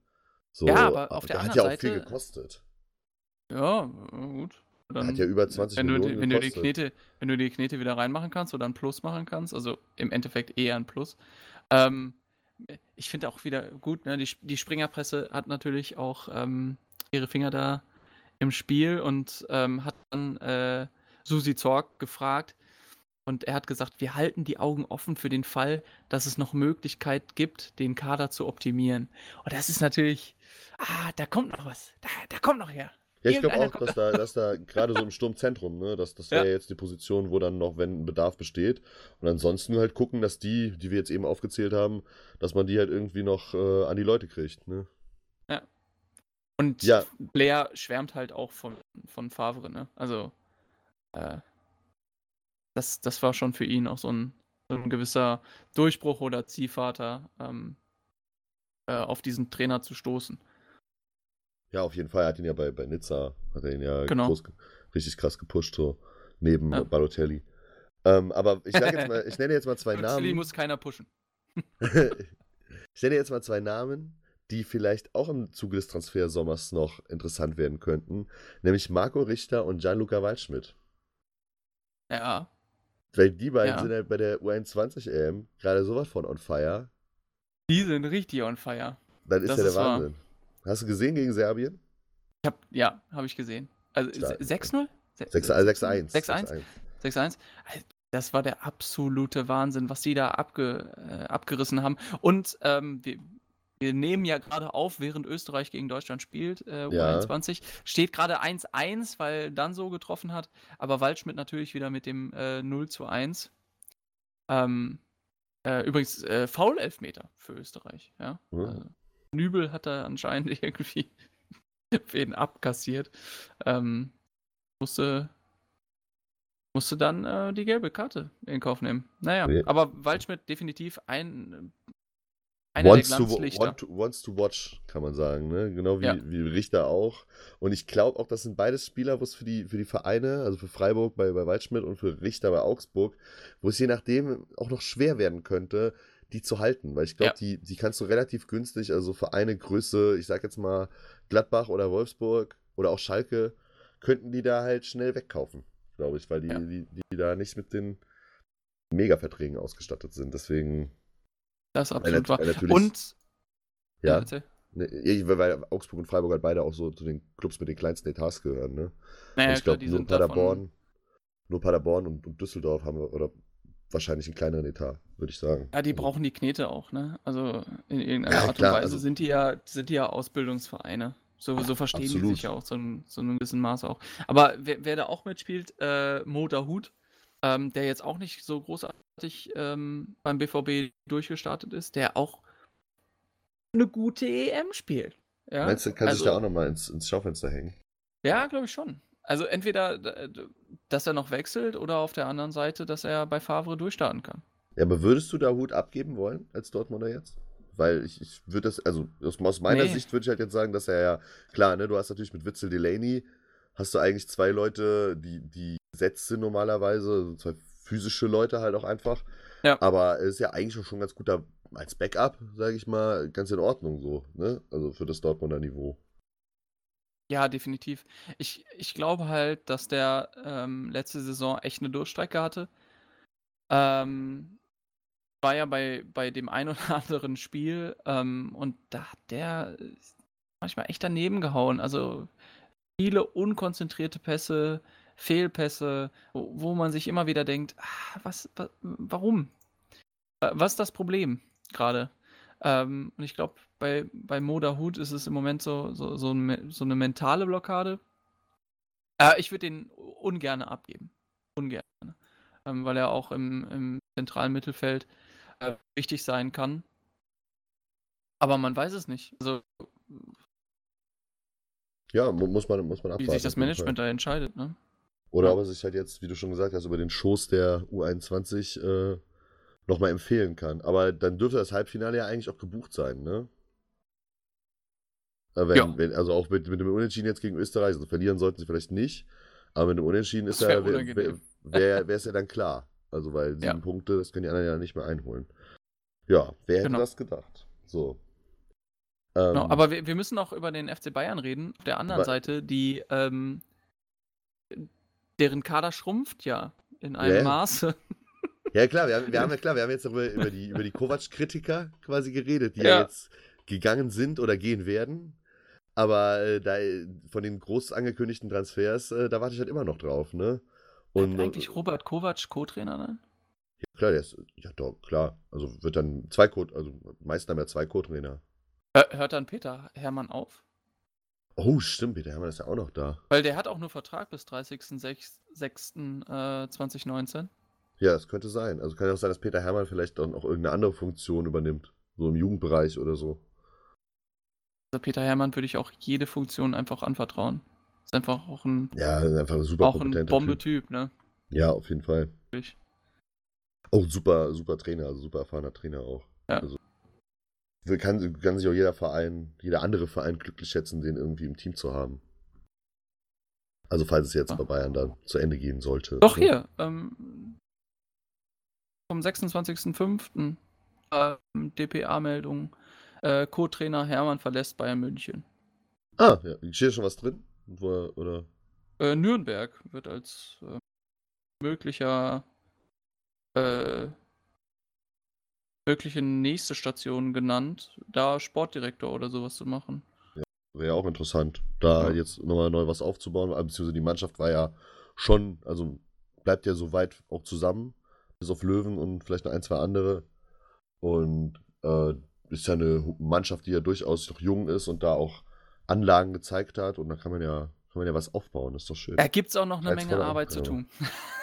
So, Ja, aber auf der der hat ja auch viel Seite- gekostet. Ja, gut. Der hat ja über 20 wenn du, Millionen die- wenn du die gekostet. Knete, wenn du die Knete wieder reinmachen kannst oder ein Plus machen kannst, also im Endeffekt eher ein Plus. Ähm, ich finde auch wieder gut, ne, die, die Springerpresse hat natürlich auch ähm, ihre Finger da im Spiel und ähm, hat dann äh, Susi Zorg gefragt und er hat gesagt, wir halten die Augen offen für den Fall, dass es noch Möglichkeit gibt, den Kader zu optimieren. Und das ist natürlich, ah, da kommt noch was, da, da kommt noch her. Ja, ich glaube auch, dass da, dass da gerade so im Sturmzentrum, ne, dass das wäre Ja. jetzt die Position, wo dann noch, wenn ein Bedarf besteht. Und ansonsten halt gucken, dass die, die wir jetzt eben aufgezählt haben, dass man die halt irgendwie noch äh, an die Leute kriegt. Ne? Und Ja. Blair schwärmt halt auch von, von Favre, ne? Also, äh, das, das war schon für ihn auch so ein, so ein gewisser Durchbruch oder Ziehvater, ähm, äh, auf diesen Trainer zu stoßen. Ja, auf jeden Fall. Er hat ihn ja bei, bei Nizza, hat er ihn ja Genau. groß, richtig krass gepusht, so neben Ja. Balotelli. Ähm, aber ich, sag jetzt mal, ich nenne jetzt mal zwei Silly Namen. muss keiner pushen. ich nenne jetzt mal zwei Namen, die vielleicht auch im Zuge des Transfersommers noch interessant werden könnten. Nämlich Marco Richter und Gianluca Waldschmidt. Ja, Weil die beiden Ja. sind halt bei der U21 EM gerade sowas von on fire. die sind richtig on fire. Dann ist Das ja der ist wahr. Hast du gesehen gegen Serbien? Ich hab, ja, habe ich gesehen. Also Stark. 6-0? 6 6-1. 6-1? 6-1. Also, Das war der absolute Wahnsinn, was die da abge, äh, abgerissen haben. Und ähm, wir, wir nehmen ja gerade auf, während Österreich gegen Deutschland spielt, äh, Ja. U21. Steht gerade 1-1, weil dann so getroffen hat. Aber Waldschmidt natürlich wieder mit dem äh, 0 zu 1. Ähm, äh, übrigens, äh, Foul-Elfmeter für Österreich. Ja? Ja. Also, Nübel hat da anscheinend irgendwie wen abkassiert. Ähm, musste, musste dann äh, die gelbe Karte in Kauf nehmen. Naja, Ja. aber Waldschmidt definitiv ein einer Wants to, want to, wants to watch, kann man sagen. Ne? Genau wie, Ja. wie Richter auch. Und ich glaube auch, das sind beides Spieler, wo es für die, für die Vereine, also für Freiburg bei, bei Waldschmidt und für Richter bei Augsburg, wo es je nachdem auch noch schwer werden könnte, die zu halten. Weil ich glaube, Ja. die, die kannst du relativ günstig, also Vereine Größe, ich sag jetzt mal Gladbach oder Wolfsburg oder auch Schalke, könnten die da halt schnell wegkaufen, glaube ich, weil die, Ja. die, die da nicht mit den Mega-Verträgen ausgestattet sind. Deswegen, Das ist absolut wahr. Und ja, erzähl. Ne, ja, weil- weil Augsburg und Freiburg halt beide auch so zu den Clubs mit den kleinsten Etats gehören, ne? naja, Und ich glaube, die nur sind Paderborn, davon. nur Paderborn und, und Düsseldorf haben wir, oder wahrscheinlich einen kleineren Etat, würde ich sagen. Ja, die Also, brauchen die Knete auch, ne? Also in irgendeiner Ja, Art klar, und Weise also- sind die ja, sind die ja Ausbildungsvereine. So, so verstehen die Absolut. sich ja auch zu, einem- zu einem gewissen Maß auch. Aber wer, wer da auch mitspielt, äh, Mo Dahut, ähm, der jetzt auch nicht so großartig ähm, beim BVB durchgestartet ist, der auch eine gute EM spielt. Ja? Meinst du, kann also, sich da auch nochmal ins, ins Schaufenster hängen? Ja, glaube ich schon. Also entweder, äh, dass er noch wechselt oder auf der anderen Seite, dass er bei Favre durchstarten kann. Ja, aber würdest du da Hut abgeben wollen, als Dortmunder jetzt? Weil ich, ich würde das, also aus, meiner Nee. Sicht würde ich halt jetzt sagen, dass er ja, klar, ne, du hast natürlich mit Witzel Delaney, hast du eigentlich zwei Leute, die, die gesetzt sind normalerweise, also zwei physische Leute halt auch einfach. Ja. Aber er ist ja eigentlich schon ganz guter, als Backup, sage ich mal, ganz in Ordnung so, ne? Also für das Dortmunder Niveau. Ja, definitiv. Ich, ich glaube halt, dass der ähm, letzte Saison echt eine Durchstrecke hatte. Ähm, war ja bei, bei dem ein oder anderen Spiel ähm, und da hat der manchmal echt daneben gehauen. Also viele unkonzentrierte Pässe, Fehlpässe, wo, wo man sich immer wieder denkt, ah, was, wa, warum? Wa- Was ist das Problem gerade? Ähm, und ich glaube, bei, bei Moda Hut ist es im Moment so, so, so, ein, so eine mentale Blockade. Äh, ich würde den ungern abgeben. Ungern. Ähm, weil er auch im, im zentralen Mittelfeld äh, wichtig sein kann. Aber man weiß es nicht. Also, Ja, mu- muss man, muss man wie abwarten. sich das Management da entscheidet. Ne? Oder Ja. ob er sich halt jetzt, wie du schon gesagt hast, über den Schoß der U21 äh, nochmal empfehlen kann. Aber dann dürfte das Halbfinale ja eigentlich auch gebucht sein, ne? Äh, Wenn, Ja. wenn, also auch mit, mit dem Unentschieden jetzt gegen Österreich. Also verlieren sollten sie vielleicht nicht. Aber mit dem Unentschieden ist ja, wäre wär, wär es ja dann klar. Also weil sieben Ja. Punkte, das können die anderen ja nicht mehr einholen. Ja, wer hätte Genau. das gedacht? So. Ähm, Genau, aber wir, wir müssen auch über den FC Bayern reden. Auf der anderen Seite, die ähm, deren Kader schrumpft ja in einem ja. Maße. Ja, klar, wir haben, wir haben ja klar, wir haben jetzt über, über die, über die Kovac-Kritiker quasi geredet, die ja. Ja. jetzt gegangen sind oder gehen werden. Aber äh, da, von den groß angekündigten Transfers, äh, da warte ich halt immer noch drauf, ne? Und Wird eigentlich Robert Kovac Co-Trainer sein? klar, der ist, ja doch, klar. Also wird dann zwei Co also meisten haben ja zwei Co-Trainer. Hör- Hört dann Peter Hermann auf? Oh, stimmt, Peter Hermann ist ja auch noch da. Weil der hat auch nur Vertrag bis 30.06.2019. Ja, das könnte sein. Also kann ja auch sein, dass Peter Hermann vielleicht dann auch irgendeine andere Funktion übernimmt. So im Jugendbereich oder so. Also Peter Hermann würde ich auch jede Funktion einfach anvertrauen. Ist einfach auch ein, Ja, einfach ein super auch ein Typ. Bombe-Typ, ne? Ja, auf jeden Fall. Wirklich. Auch ein super, super Trainer, also super erfahrener Trainer auch. Ja. Also, kann, kann sich auch jeder Verein, jeder andere Verein glücklich schätzen, den irgendwie im Team zu haben. Also falls es jetzt bei Bayern dann zu Ende gehen sollte. Doch ne? hier, ähm, vom 26.05. Ähm, DPA-Meldung. Äh, Co-Trainer Hermann verlässt Bayern München. Ah, ja. Steht schon was drin? Wo, er- oder? Äh, Nürnberg wird als äh, möglicher mögliche nächste Station genannt, da Sportdirektor oder sowas zu machen. Wäre ja auch interessant, da Ja. jetzt nochmal neu was aufzubauen, beziehungsweise die Mannschaft war ja schon, also bleibt ja so weit auch zusammen, bis auf Löwen und vielleicht noch ein, zwei andere. Und äh, ist ja eine Mannschaft, die ja durchaus noch jung ist und da auch Anlagen gezeigt hat und da kann man ja, kann man ja was aufbauen, das ist doch schön. Da gibt es auch noch eine Als Menge Arbeit zu Aufgabe. tun.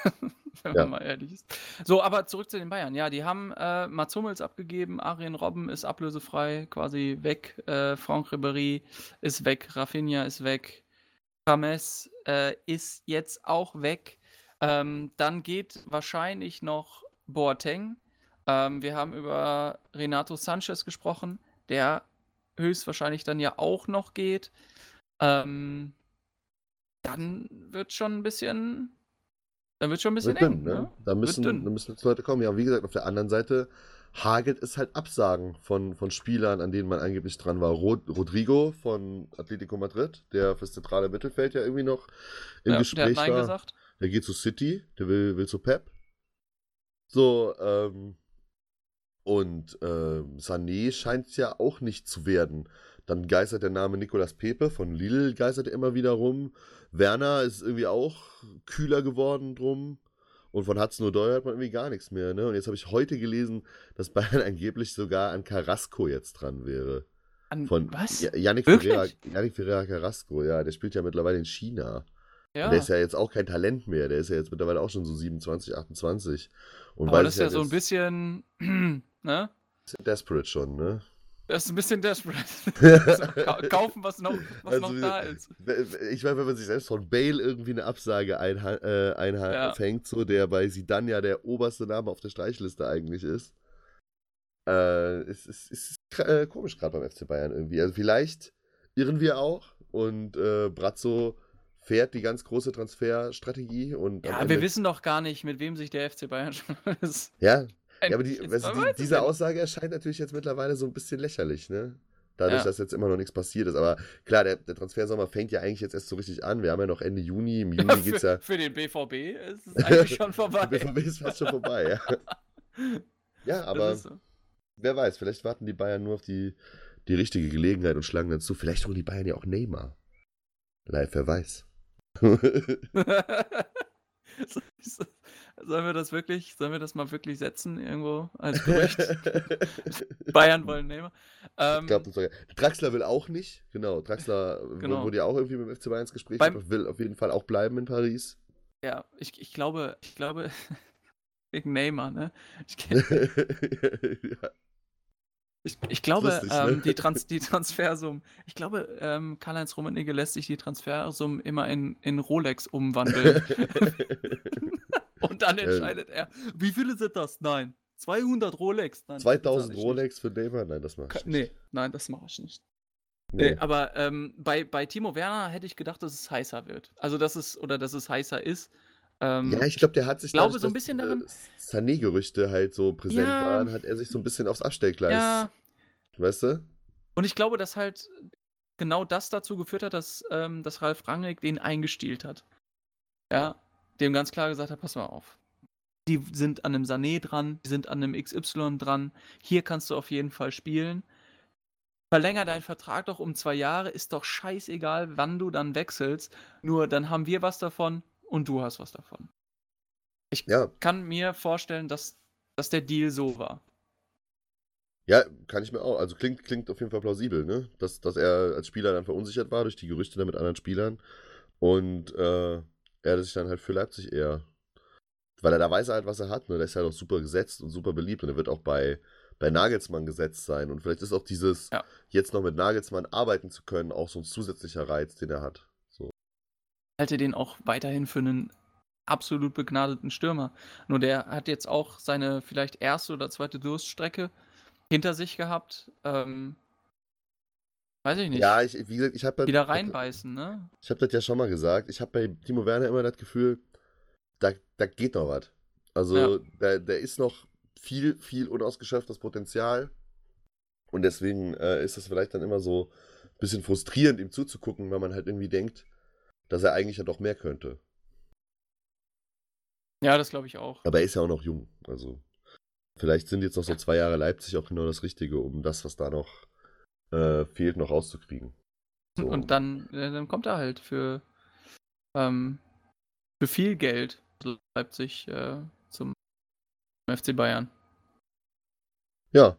Wenn Ja. man mal ehrlich ist. So, aber zurück zu den Bayern. Ja, die haben äh, Mats Hummels abgegeben, Arjen Robben ist ablösefrei, quasi weg. Äh, Franck Ribéry ist weg, Rafinha ist weg. Rames äh, ist jetzt auch weg. Ähm, dann geht wahrscheinlich noch Boateng. Ähm, wir haben über Renato Sanchez gesprochen, der höchstwahrscheinlich dann ja auch noch geht. Ähm, dann wird schon ein bisschen. Dann wird schon ein bisschen Wird dünn, eng, ne? ne? Da müssen, da müssen jetzt Leute kommen. Ja, wie gesagt, auf der anderen Seite hagelt es halt Absagen von, von Spielern, an denen man angeblich dran war. Rod Rodrigo von Atletico Madrid, der fürs zentrale Mittelfeld ja irgendwie noch im Ja, der hat Gespräch Nein war. gesagt. Der geht zu City, der will, will zu Pep. So, ähm. Und ähm, Sané scheint es ja auch nicht zu werden. Dann geistert der Name Nicolas Pepe von Lille geistert immer wieder rum. Werner ist irgendwie auch kühler geworden drum. Und von Hudson Odoi hat man irgendwie gar nichts mehr. Ne? Und jetzt habe ich heute gelesen, dass Bayern angeblich sogar an Carrasco jetzt dran wäre. An, Von was? Yannick? Ferreira, Yannick Ferreira Carrasco, ja, der spielt ja mittlerweile in China. Ja. Der ist ja jetzt auch kein Talent mehr. Der ist ja jetzt mittlerweile auch schon so 27, 28. Und aber weil das es ist ja so ein bisschen. ne? desperate schon, ne? Das ist ein bisschen desperate. kaufen, was noch, was Also, noch da ist. Ich meine, wenn man sich selbst von Bale irgendwie eine Absage einha- äh, Ja. so der bei Sidan ja der oberste Name auf der Streichliste eigentlich ist. Äh, es ist, es ist äh, komisch gerade beim FC Bayern irgendwie. Also vielleicht irren wir auch und äh, Brazzo fährt die ganz große Transferstrategie und Ja, wir wissen doch gar nicht, mit wem sich der FC Bayern schon. ist. Ja, Ja, aber die, weißt die, diese. Aussage erscheint natürlich jetzt mittlerweile so ein bisschen lächerlich, ne? Dadurch, Ja. dass jetzt immer noch nichts passiert ist. Aber klar, der, der Transfersommer fängt ja eigentlich jetzt erst so richtig an. Wir haben ja noch Ende Juni. Im Juni Ja, geht's für, ja. für den BVB ist es eigentlich schon vorbei. Der BVB ist fast schon vorbei, ja. Ja, aber so. wer weiß, vielleicht warten die Bayern nur auf die, die richtige Gelegenheit und schlagen dann zu. Vielleicht holen die Bayern ja auch Neymar. Live, wer weiß. So- so- sollen wir das wirklich, sollen wir das mal wirklich setzen irgendwo als Gerücht? Bayern wollen Neymar. Ähm, Ich glaube, soll- Draxler will auch nicht. Genau, Draxler Genau. wurde ja auch irgendwie mit dem FC Bayern ins Gespräch. Beim- will auf jeden Fall auch bleiben in Paris. ja, ich, ich glaube, ich glaube, wegen Neymar, ne? Ich, ja. Ich, ich glaube, Lustig, ne? ähm, die, Trans die Transfersummen, ich glaube, ähm, Karl-Heinz Rummenigge lässt sich die Transfersummen immer in, in Rolex umwandeln. Und dann entscheidet er, wie viele sind das? Nein. 200 Rolex. Nein, das 2000 bezahle ich Rolex für Neymar? Nein, das mache ich nicht. Nee, nein, das mache ich nicht. Nee. Nee, aber ähm, bei, bei Timo Werner hätte ich gedacht, dass es heißer wird. Also, dass es, oder dass es heißer ist. Ähm, Ja, ich glaube, der hat sich glaube dadurch, so ein bisschen diese daran- Sané-Gerüchte halt so präsent Ja. waren, hat er sich so ein bisschen aufs Abstellgleis. ja, Weißt du? und ich glaube, dass halt genau das dazu geführt hat, dass, ähm, dass Ralf Rangnick den eingestielt hat. Ja, dem ganz klar gesagt hat, pass mal auf. Die sind an einem Sané dran, die sind an einem XY dran. Hier kannst du auf jeden Fall spielen. Verlänger deinen Vertrag doch um zwei Jahre, ist doch scheißegal, wann du dann wechselst. Nur dann haben wir was davon und du hast was davon. Ich Ja, kann mir vorstellen, dass, dass der Deal so war. ja, kann ich mir auch. Also klingt, klingt auf jeden Fall plausibel, ne? Dass, dass er als Spieler dann verunsichert war durch die Gerüchte mit anderen Spielern und äh, er sich dann halt für Leipzig eher. Weil er da weiß er halt, was er hat, ne? Der ist halt auch super gesetzt und super beliebt und er wird auch bei, bei Nagelsmann gesetzt sein. Und vielleicht ist auch dieses, Ja. jetzt noch mit Nagelsmann arbeiten zu können, auch so ein zusätzlicher Reiz, den er hat. Halte den auch weiterhin für einen absolut begnadeten Stürmer. Nur der hat jetzt auch seine vielleicht erste oder zweite Durststrecke hinter sich gehabt. Ähm, weiß ich nicht. Ja, ich, wie gesagt, ich habe Wieder reinbeißen, ne? Ich habe das ja schon mal gesagt. Ich habe bei Timo Werner immer das Gefühl, da, da geht noch was. Also, da, da ist noch viel, viel unausgeschöpftes Potenzial. Und deswegen äh, ist das vielleicht dann immer so ein bisschen frustrierend, ihm zuzugucken, weil man halt irgendwie denkt, dass er eigentlich ja doch mehr könnte. Ja, das glaube ich auch. Aber er ist ja auch noch jung. Also, vielleicht sind jetzt noch so Ja. zwei Jahre Leipzig auch genau das Richtige, um das, was da noch äh, fehlt, noch rauszukriegen. So. Und dann, dann kommt er halt für, ähm, für viel Geld Leipzig äh, zum FC Bayern. Ja,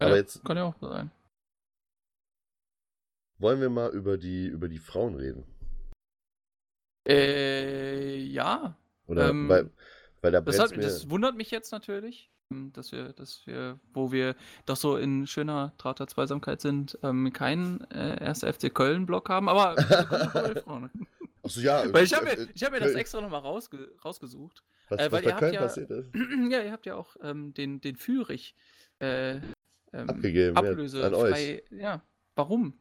Ja, Aber jetzt- Kann ja auch sein. Wollen wir mal über die, über die Frauen reden. Äh, ja. Oder Ähm, weil, weil da Das, hat, das wundert mich jetzt natürlich, ähm, dass wir, dass wir, wo wir doch so in schöner Trater Zweisamkeit sind, ähm, keinen äh, 1. FC Köln-Block haben, aber. Achso, ja. Weil ich habe äh, mir, ich hab mir das extra nochmal rausge rausgesucht. Was, äh, was weil bei ihr habt ja- passiert ist? ja, ihr habt ja auch ähm, den, den Führich äh, ähm, Abgegeben, ja, Ablöse an euch. frei. Ja, warum?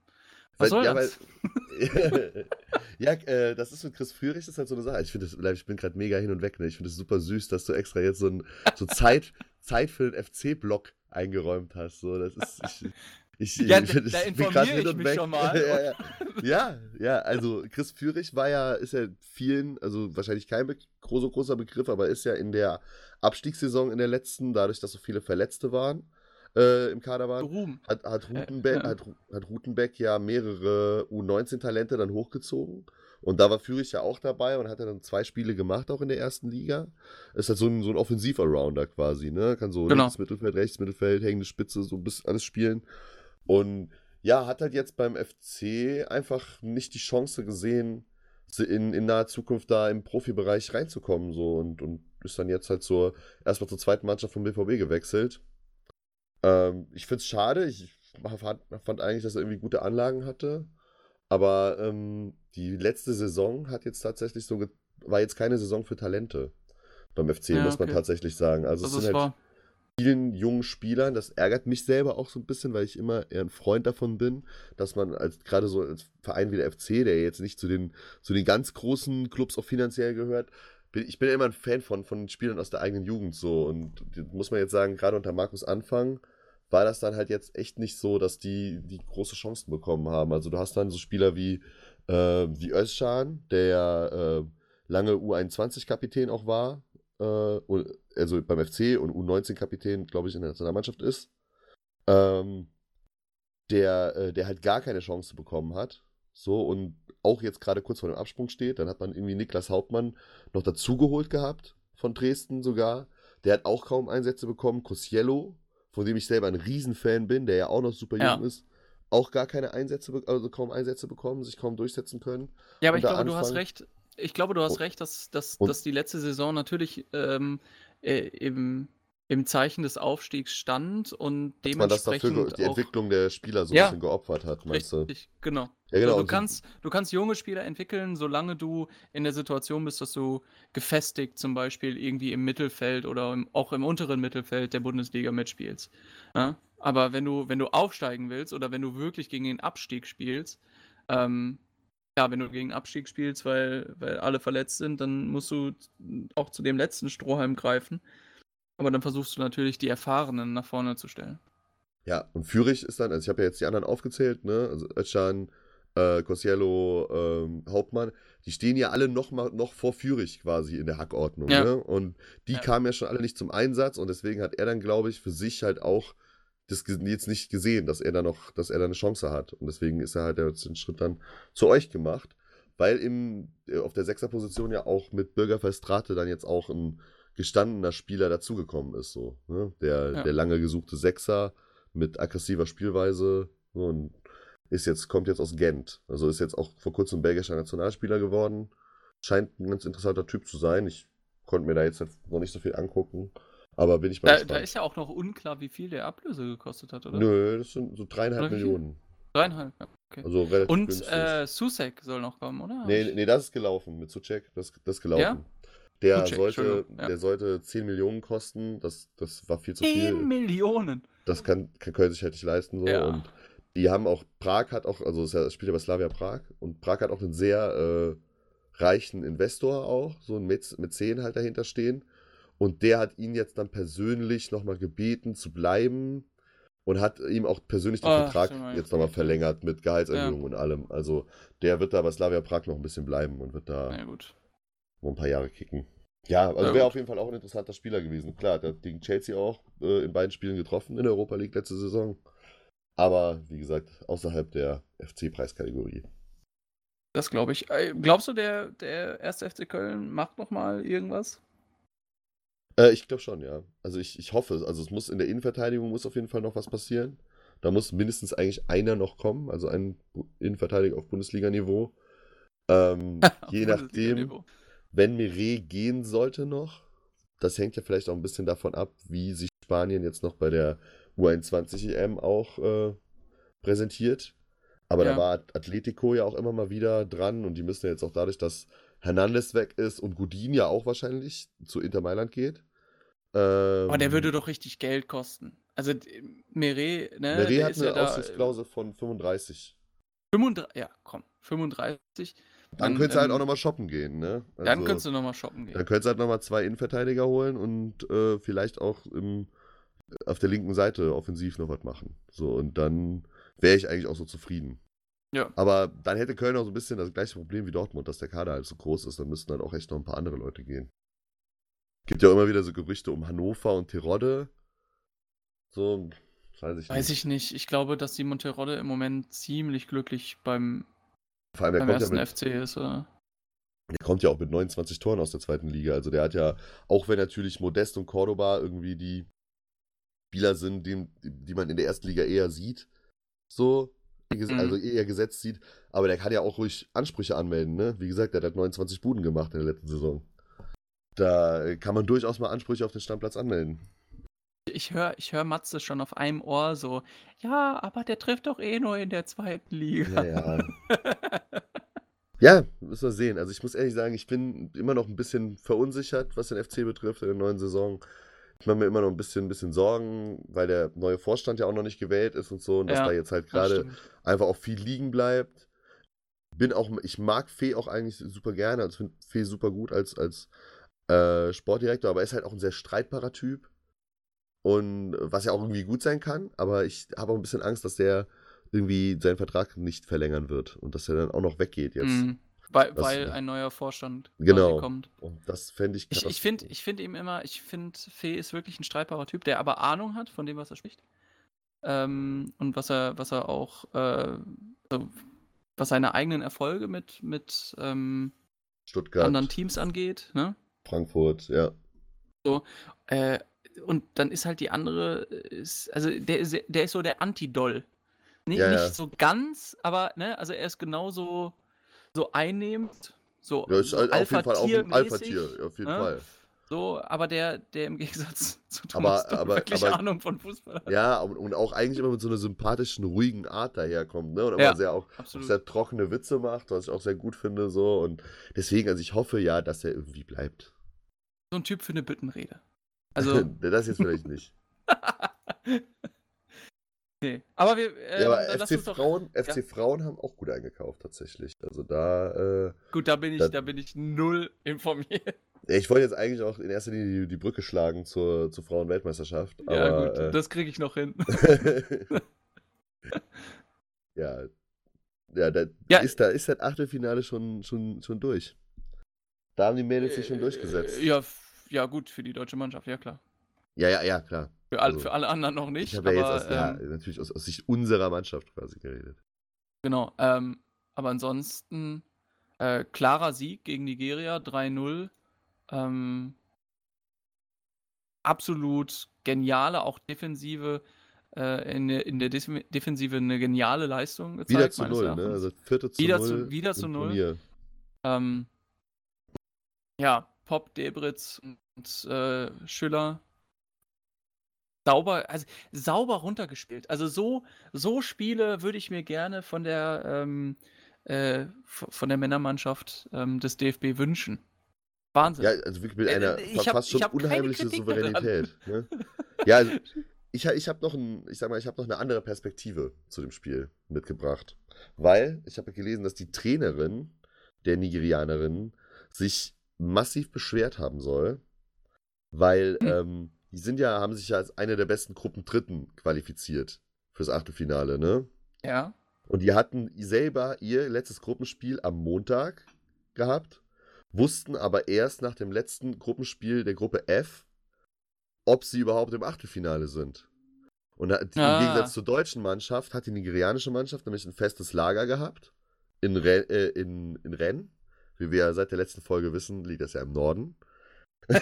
Was soll ja, das? Weil, ja, äh, das ist mit Chris Führig, das ist halt so eine Sache. Ich finde ich bin gerade mega hin und weg. Ne? Ich finde es super süß, dass du extra jetzt so, ein, so Zeit, Zeit für den FC-Block eingeräumt hast. So, das ist. Ich, ich, Ja, ich, da- da ich bin grad informiere hin ich mich weg. schon mal. ja, ja. ja, ja, also Chris Führig war ja, ist ja vielen, also wahrscheinlich kein be großer, großer Begriff, aber ist ja in der Abstiegssaison in der letzten, dadurch, dass so viele Verletzte waren, äh, im Kader waren, Ruhm. hat, hat, Rutenbeck, ja. hat, hat Rutenbeck ja mehrere U19-Talente dann hochgezogen. Und da war Führig ja auch dabei und hat dann zwei Spiele gemacht, auch in der ersten Liga. Ist halt so ein, so ein Offensiv-Arounder quasi, ne? Kann so Genau. links Mittelfeld, rechts Mittelfeld, hängende Spitze, so bis alles spielen. Und ja, hat halt jetzt beim FC einfach nicht die Chance gesehen, in, in naher Zukunft da im Profibereich reinzukommen, so und, und ist dann jetzt halt zur, erstmal zur zweiten Mannschaft vom BVB gewechselt. Ähm, ich finde es schade. Ich fand, eigentlich, dass er irgendwie gute Anlagen hatte. Aber ähm, die letzte Saison hat jetzt tatsächlich so, war jetzt keine Saison für Talente beim FC, Ja, muss man okay. tatsächlich sagen. Also Das es sind halt vielen jungen Spielern, das ärgert mich selber auch so ein bisschen, weil ich immer eher ein Freund davon bin, dass man als gerade so als Verein wie der FC, der jetzt nicht zu den, zu den ganz großen Clubs auch finanziell gehört, bin, ich bin ja immer ein Fan von, von Spielern aus der eigenen Jugend so und muss man jetzt sagen, gerade unter Markus Anfang war das dann halt jetzt echt nicht so, dass die, die große Chancen bekommen haben. Also du hast dann so Spieler wie, äh, wie Özcan, der äh, lange U21-Kapitän auch war, äh, also beim FC und U19-Kapitän, glaube ich, in der Nationalmannschaft ist, ähm, der, äh, der halt gar keine Chance bekommen hat. So, und auch jetzt gerade kurz vor dem Absprung steht. Dann hat man irgendwie Niklas Hauptmann noch dazugeholt gehabt, von Dresden sogar. Der hat auch kaum Einsätze bekommen. Cosiello, von dem ich selber ein Riesenfan bin, der ja auch noch super Ja. jung ist, auch gar keine Einsätze, also kaum Einsätze bekommen, sich kaum durchsetzen können. Ja, aber ich glaube, du hast Anfang- recht. Ich glaube, du hast recht, dass, dass, und- dass die letzte Saison natürlich ähm, äh, im, im Zeichen des Aufstiegs stand und Dass man das dafür, dementsprechend die Entwicklung der Spieler so ein Ja. bisschen geopfert hat, meinst du? richtig, genau. Ja, genau. So, du, und- kannst, du kannst junge Spieler entwickeln, solange du in der Situation bist, dass du gefestigt zum Beispiel irgendwie im Mittelfeld oder im, auch im unteren Mittelfeld der Bundesliga mitspielst. Ja? Aber wenn du, wenn du aufsteigen willst oder wenn du wirklich gegen den Abstieg spielst, ähm, ja, wenn du gegen den Abstieg spielst, weil, weil alle verletzt sind, dann musst du auch zu dem letzten Strohhalm greifen. Aber dann versuchst du natürlich, die Erfahrenen nach vorne zu stellen. Ja, und Fürich ist dann, also ich habe ja jetzt die anderen aufgezählt, ne? Also Özcan, äh, Kosiello, ähm, Hauptmann, die stehen ja alle noch mal noch vor Fürich quasi in der Hackordnung, Ja. ne? Und die Ja. kamen ja schon alle nicht zum Einsatz und deswegen hat er dann, glaube ich, für sich halt auch das jetzt nicht gesehen, dass er da noch, dass er da eine Chance hat. Und deswegen ist er halt jetzt den Schritt dann zu euch gemacht, weil im, äh, auf der Sechserposition ja auch mit Bürgerfestrate dann jetzt auch ein gestandener Spieler dazugekommen ist, so, ne? Der, Ja. der lange gesuchte Sechser mit aggressiver Spielweise so, und ist jetzt, kommt jetzt aus Gent. Also ist jetzt auch vor kurzem belgischer Nationalspieler geworden. Scheint ein ganz interessanter Typ zu sein. Ich konnte mir da jetzt noch nicht so viel angucken. Aber bin ich mal Da, gespannt. da ist ja auch noch unklar, wie viel der Ablöse gekostet hat, oder? Nö, das sind so dreieinhalb? Millionen. Dreieinhalb, ja. Okay. Also relativ Und günstig. äh, Susek soll noch kommen, oder? Nee, nee, das ist gelaufen mit Suchek. Das, das ist gelaufen. Der Suchek, sollte, ja. der sollte 10 Millionen kosten. Das, das war viel zu 10 viel. Millionen. das kann, kann können sich halt nicht leisten so Ja. und die haben auch Prag hat auch also es ja- spielt ja bei Slavia Prag und Prag hat auch einen sehr äh, reichen Investor auch so ein Mäz- Mäzen halt dahinter stehen und der hat ihn jetzt dann persönlich nochmal gebeten zu bleiben und hat ihm auch persönlich den Ach, Vertrag jetzt nochmal verlängert mit Gehaltserhöhung und allem also der wird da bei Slavia Prag noch ein bisschen bleiben und wird da Na gut. noch ein paar Jahre kicken. Ja, also Ja, wäre auf jeden Fall auch ein interessanter Spieler gewesen. Klar, der hat gegen Chelsea auch äh, in beiden Spielen getroffen in der Europa League letzte Saison. Aber wie gesagt, außerhalb der FC-Preiskategorie. Das glaube ich. Äh, Glaubst du, der, der erste FC Köln macht noch mal irgendwas? Äh, ich glaube schon, ja. Also ich, ich hoffe, es. also es muss in der Innenverteidigung muss auf jeden Fall noch was passieren. Da muss mindestens eigentlich einer noch kommen, also ein Innenverteidiger auf Bundesliga-Niveau. Ähm, je nachdem, Bundesliga-Niveau. Wenn Mire gehen sollte noch, das hängt ja vielleicht auch ein bisschen davon ab, wie sich Spanien jetzt noch bei der U21 EM auch äh, präsentiert. Aber Ja. da war At- Atletico ja auch immer mal wieder dran und die müssen ja jetzt auch dadurch, dass Hernandez weg ist und Godin ja auch wahrscheinlich zu Inter Mailand geht. Ähm, Aber der würde doch richtig Geld kosten. Also Meret, ne? Meret hat eine ja da, Aussichtsklausel von 35. 35, ja, komm, 35. Dann könntest du halt auch nochmal shoppen gehen, ne? Dann Also- könntest du nochmal shoppen gehen. Dann könntest du halt nochmal zwei Innenverteidiger holen und äh, vielleicht auch im, auf der linken Seite offensiv noch was machen. So, und dann wäre ich eigentlich auch so zufrieden. Ja. Aber dann hätte Köln auch so ein bisschen das gleiche Problem wie Dortmund, dass der Kader halt so groß ist. Dann müssten halt auch echt noch ein paar andere Leute gehen. Gibt ja immer wieder so Gerüchte um Hannover und Terodde. So, weiß ich Weiß nicht. ich nicht. Ich glaube, dass die Monterodde im Moment ziemlich glücklich beim, Vor allem, der beim kommt, ja ersten mit, FC ist. Oder? der kommt ja auch mit 29 Toren aus der zweiten Liga. Also der hat ja, auch wenn natürlich Modest und Cordoba irgendwie die Spieler sind, die, die man in der ersten Liga eher sieht, so, Mhm. also eher gesetzt sieht, aber der kann ja auch ruhig Ansprüche anmelden, ne? Wie gesagt, der hat 29 Buden gemacht in der letzten Saison. Da kann man durchaus mal Ansprüche auf den Stammplatz anmelden. Ich höre ich hör Matze schon auf einem Ohr so, ja, aber der trifft doch eh nur in der zweiten Liga. Ja, ja. Ja, müssen wir sehen. Also ich muss ehrlich sagen, ich bin immer noch ein bisschen verunsichert, was den FC betrifft in der neuen Saison. Ich mache mir immer noch ein bisschen, ein bisschen Sorgen, weil der neue Vorstand ja auch noch nicht gewählt ist und so und dass Ja, da jetzt halt gerade einfach auch viel liegen bleibt. Bin auch, ich mag Fee auch eigentlich super gerne, also finde Fee super gut als, als äh, Sportdirektor, aber er ist halt auch ein sehr streitbarer Typ. Und äh, was ja auch irgendwie gut sein kann, aber ich habe auch ein bisschen Angst, dass der irgendwie seinen Vertrag nicht verlängern wird und dass er dann auch noch weggeht jetzt. Mhm. Weil, Das- weil ein neuer Vorstand Genau. kommt. Und das fände ich Ich, ich finde ich find ihm immer, ich finde, Fee ist wirklich ein streitbarer Typ, der aber Ahnung hat von dem, was er spricht. Ähm, und was er, was er auch, äh, also, was seine eigenen Erfolge mit, mit ähm, Stuttgart, anderen Teams angeht. Ne? Frankfurt, ja. Äh, und dann ist halt die andere, äh, ist, also der, ist- der ist so der Anti-Doll. Nicht, Ja, nicht ja. so ganz, aber ne, also er ist genauso so einnehmend, so, Ja, ist so halt auf jeden Fall auch ein Alpha-Tier, auf jeden ne? Fall. So, aber der, der im Gegensatz zu Aber- Thomas Doll aber- wirklich aber- Ahnung von Fußball hat. Ja, und, und auch eigentlich immer mit so einer sympathischen, ruhigen Art daherkommt, ne? Und immer Ja, sehr auch, auch sehr trockene Witze macht, was ich auch sehr gut finde, so. Und deswegen, also ich hoffe ja, dass er irgendwie bleibt. So ein Typ für eine Büttenrede. Also, das jetzt vielleicht nicht. nee. Aber wir, äh, ja, aber FC uns doch, Frauen, FC Frauen haben auch gut eingekauft, tatsächlich. Also da, äh, gut, da bin ich, das- da bin ich null informiert. ich wollte jetzt eigentlich auch in erster Linie die, die Brücke schlagen zur, zur Frauen-Weltmeisterschaft. ja, aber, gut, äh, das kriege ich noch hin. ja. Ja, da Ja. ist da ist das Achtelfinale schon, schon, schon durch. Da haben die Mädels sich schon durchgesetzt. Ja, ja, gut, für die deutsche Mannschaft, ja klar. Ja, ja, ja, klar. Für, all, Also, für alle anderen noch Ich nicht. habe ja aber, jetzt aus, ja, ähm, natürlich aus, aus Sicht unserer Mannschaft quasi geredet. Genau. Ähm, aber ansonsten äh, klarer Sieg gegen Nigeria, 3-0. Ähm, absolut geniale, auch Defensive, äh, in, der- in der Def Defensive eine geniale Leistung gezeigt. Wieder zu null, ne? Also vierte zu Wieder null. zu- wieder zu null. Ähm, ja, Pop, Debritz und äh, Schüller. Sauber, also sauber runtergespielt. Also so, so Spiele würde ich mir gerne von der, ähm, äh, von der Männermannschaft ähm, des DFB wünschen. Wahnsinn. Ja, also wirklich mit Äh, einer fa- hab- fast schon ich hab keine unheimliche Kritik daran. Souveränität. Ne? Ja, also ich, ich habe noch ein, ich sag mal, ich habe noch eine andere Perspektive zu dem Spiel mitgebracht. Weil ich habe gelesen, dass die Trainerin der Nigerianerin sich massiv beschwert haben soll, weil Hm. ähm, die sind ja, haben sich ja als eine der besten Gruppen Dritten qualifiziert fürs Achtelfinale, ne? ja. Und die hatten selber ihr letztes Gruppenspiel am Montag gehabt, wussten aber erst nach dem letzten Gruppenspiel der Gruppe F, ob sie überhaupt im Achtelfinale sind. Und die- Ah. im Gegensatz zur deutschen Mannschaft hat die nigerianische Mannschaft nämlich ein festes Lager gehabt in, Re äh, in, in Rennes. Wie wir ja seit der letzten Folge wissen, liegt das ja im Norden.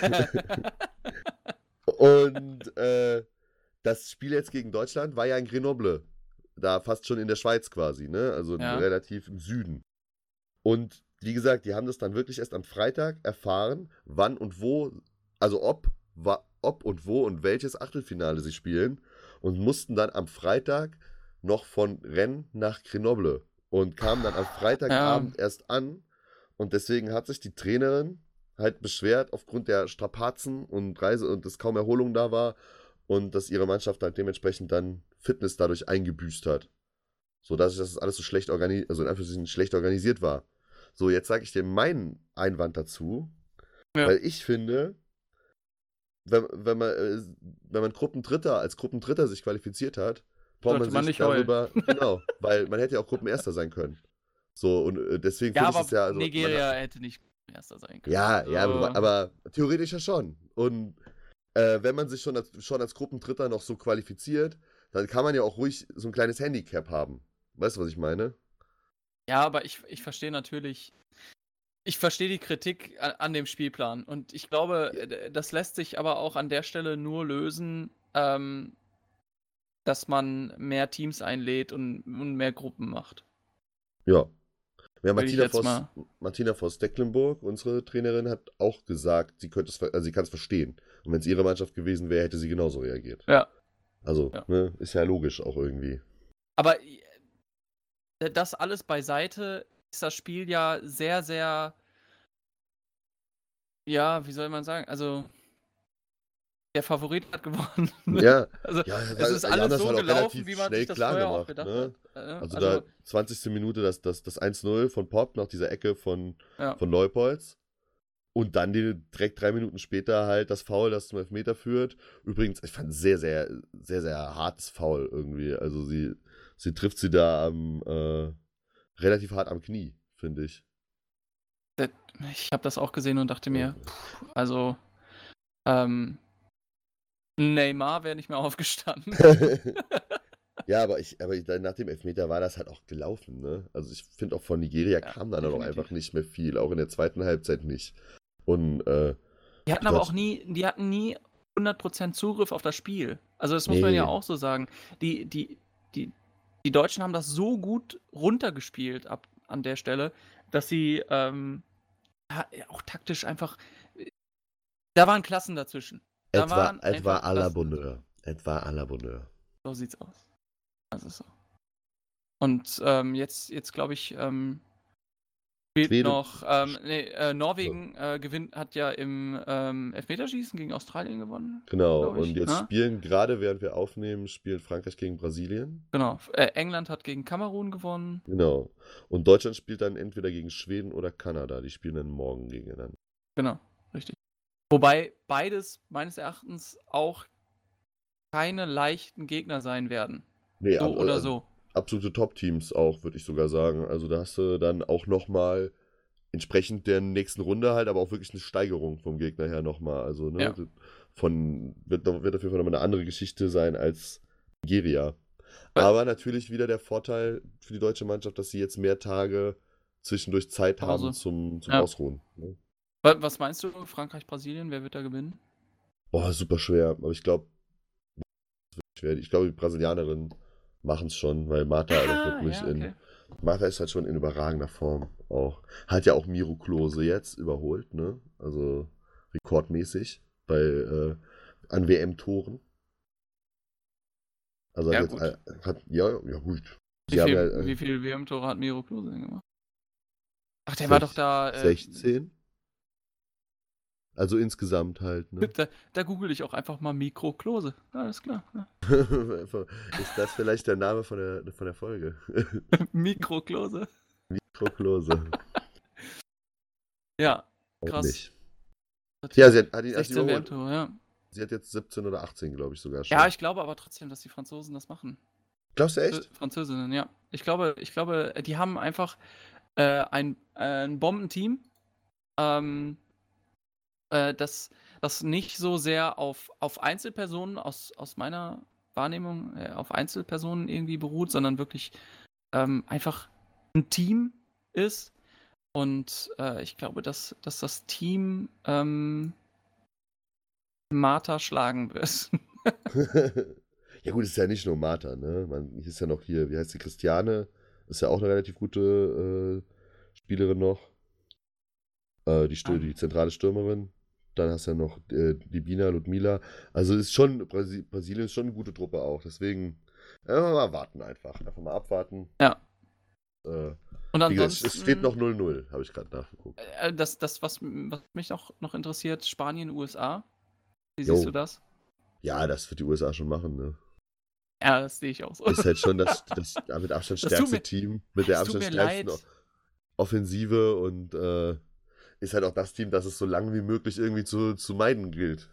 Und äh, das Spiel jetzt gegen Deutschland war ja in Grenoble. Da fast schon in der Schweiz quasi, ne? Also Ja. relativ im Süden. Und wie gesagt, die haben das dann wirklich erst am Freitag erfahren, wann und wo, also ob, wa, ob und wo und welches Achtelfinale sie spielen und mussten dann am Freitag noch von Rennes nach Grenoble und kamen dann am Freitagabend erst an und deswegen hat sich die Trainerin halt beschwert aufgrund der Strapazen und Reise und dass kaum Erholung da war und dass ihre Mannschaft halt dementsprechend dann Fitness dadurch eingebüßt hat. So dass das alles so schlecht organisiert, also in Anführungszeichen schlecht organisiert war. So, jetzt sage ich dir meinen Einwand dazu, Ja. weil ich finde, wenn, wenn man, äh, wenn man Gruppendritter als Gruppendritter sich qualifiziert hat, braucht Sollte man man sich nicht heulen. darüber, genau, weil man hätte ja auch Gruppenerster sein können. So, und äh, deswegen Ja, finde ich es ja. Also, Nigeria hätte nicht Erster sein können. ja, ja, Also, aber, theoretisch ja schon. Und äh, wenn man sich schon als, schon als Gruppendritter noch so qualifiziert, dann kann man ja auch ruhig so ein kleines Handicap haben. Weißt du, was ich meine? Ja, aber ich, ich verstehe natürlich, ich verstehe die Kritik an, an dem Spielplan. Und ich glaube, das lässt sich aber auch an der Stelle nur lösen, ähm, dass man mehr Teams einlädt und, und mehr Gruppen macht. Ja. Ja, Martina Voss, mal- Martina Voss Decklenburg, unsere Trainerin, hat auch gesagt, sie könnte es, also sie kann es verstehen. Und wenn es ihre Mannschaft gewesen wäre, hätte sie genauso reagiert. Ja. Also, Ja. Ne, ist ja logisch auch irgendwie. Aber äh, das alles beiseite ist das Spiel ja sehr, sehr, ja, wie soll man sagen, also der Favorit hat gewonnen. Ja, Also ja es ist alles so gelaufen, wie man sich das klar vorher auch gemacht, gedacht ne? hat. Äh, Also, da 20. Minute das, das, das 1-0 von Pop nach dieser Ecke von, Ja. von Leupolz. Und dann die, direkt drei Minuten später halt das Foul, das zum Elfmeter führt. Übrigens, ich fand sehr, sehr, sehr, sehr hartes Foul irgendwie. Also sie, sie trifft sie da am, äh, relativ hart am Knie, finde ich. ich habe das auch gesehen und dachte mir, also ähm, Neymar wäre nicht mehr aufgestanden. ja, aber ich, aber nach dem Elfmeter war das halt auch gelaufen, ne? Also ich finde auch von Nigeria Ja, kam dann auch definitiv. einfach nicht mehr viel, auch in der zweiten Halbzeit nicht. Und äh, Die hatten aber auch nie, die hatten nie 100% Zugriff auf das Spiel. Also das muss man ja Nee. auch so sagen. Die, die, die, die Deutschen haben das so gut runtergespielt ab, an der Stelle, dass sie ähm, ja, auch taktisch einfach äh, Da waren Klassen dazwischen. Da Etwa, etwa à la. Bonheur. Etwa à la Bonheur. So sieht's aus. Das ist so. Und ähm, jetzt, jetzt glaube ich, ähm, spielt Schweden- noch, ähm, nee, äh, Norwegen äh, gewinnt, hat ja im ähm, Elfmeterschießen gegen Australien gewonnen. Genau, und jetzt ne? spielen, gerade während wir aufnehmen, spielen Frankreich gegen Brasilien. Genau. Äh, England hat gegen Kamerun gewonnen. Genau. Und Deutschland spielt dann entweder gegen Schweden oder Kanada. Die spielen dann morgen gegeneinander. Genau, richtig. Wobei beides meines Erachtens auch keine leichten Gegner sein werden. Nee, So ab- oder also so. absolute Top-Teams auch, würde ich sogar sagen. Also da hast du dann auch nochmal entsprechend der nächsten Runde halt, aber auch wirklich eine Steigerung vom Gegner her nochmal. Also, ne, Ja. von, wird, wird auf jeden Fall nochmal eine andere Geschichte sein als Nigeria. Weil- Aber natürlich wieder der Vorteil für die deutsche Mannschaft, dass sie jetzt mehr Tage zwischendurch Zeit Pause. haben zum, zum Ja. Ausruhen. Ne? Wa- Was meinst du, Frankreich, Brasilien, wer wird da gewinnen? Boah, super schwer. Aber ich glaube, ich glaube, die Brasilianerinnen machen es schon, weil Marta halt auch wirklich ja, in, okay. Martha ist halt schon in überragender Form auch. Hat ja auch Miro Klose jetzt überholt, ne? Also rekordmäßig bei äh, an WM-Toren. Also Ja, hat, gut. jetzt, hat ja, ja gut. Wie Sie haben viel, ja, äh, viel WM-Tore hat Miro Klose denn gemacht? Ach, der war doch da. Äh, 16? Also insgesamt halt, ne? Da, da google ich auch einfach mal Mikro Klose. Alles klar. Ja. ist das vielleicht der Name von der, von der Folge? Mikro Klose. Mikro Klose. Ja. Krass. nicht. Ja, sie hat, hat ihn erst 16 überholt. Ja. Sie hat jetzt 17 oder 18, glaube ich, sogar schon. Ja, ich glaube aber trotzdem, dass die Franzosen das machen. Glaubst du echt? Äh, Französinnen, ja. Ich glaube, ich glaube, die haben einfach äh, ein, äh, ein Bombenteam, ähm, äh, das, das nicht so sehr auf, auf Einzelpersonen aus, aus meiner Wahrnehmung, äh, auf Einzelpersonen irgendwie beruht, sondern wirklich ähm, einfach ein Team ist. Und äh, ich glaube, dass, dass das Team ähm, Martha schlagen wird. ja gut, es ist ja nicht nur Martha, ne? Man ist ja noch hier, wie heißt die Christiane? Ist ja auch eine relativ gute äh, Spielerin noch. Äh, die, Stür Ah. die zentrale Stürmerin. Dann hast du ja noch äh, Libina, Ludmila. Also ist schon, Brasi Brasilien ist schon eine gute Truppe auch. Deswegen einfach mal warten einfach. Einfach mal abwarten. Ja. Äh, Und ansonsten, es steht noch 0-0, habe ich gerade nachgeguckt. Äh, Das, das was, was mich noch, noch interessiert, Spanien, USA. Wie Jo. siehst du das? Ja, das wird die USA schon machen, ne? Ja, das sehe ich auch so. Ist halt schon das, das mit Abstand stärkste Team, mit der Abstand stärksten. Offensive und äh, ist halt auch das Team, das es so lange wie möglich irgendwie zu, zu meiden gilt.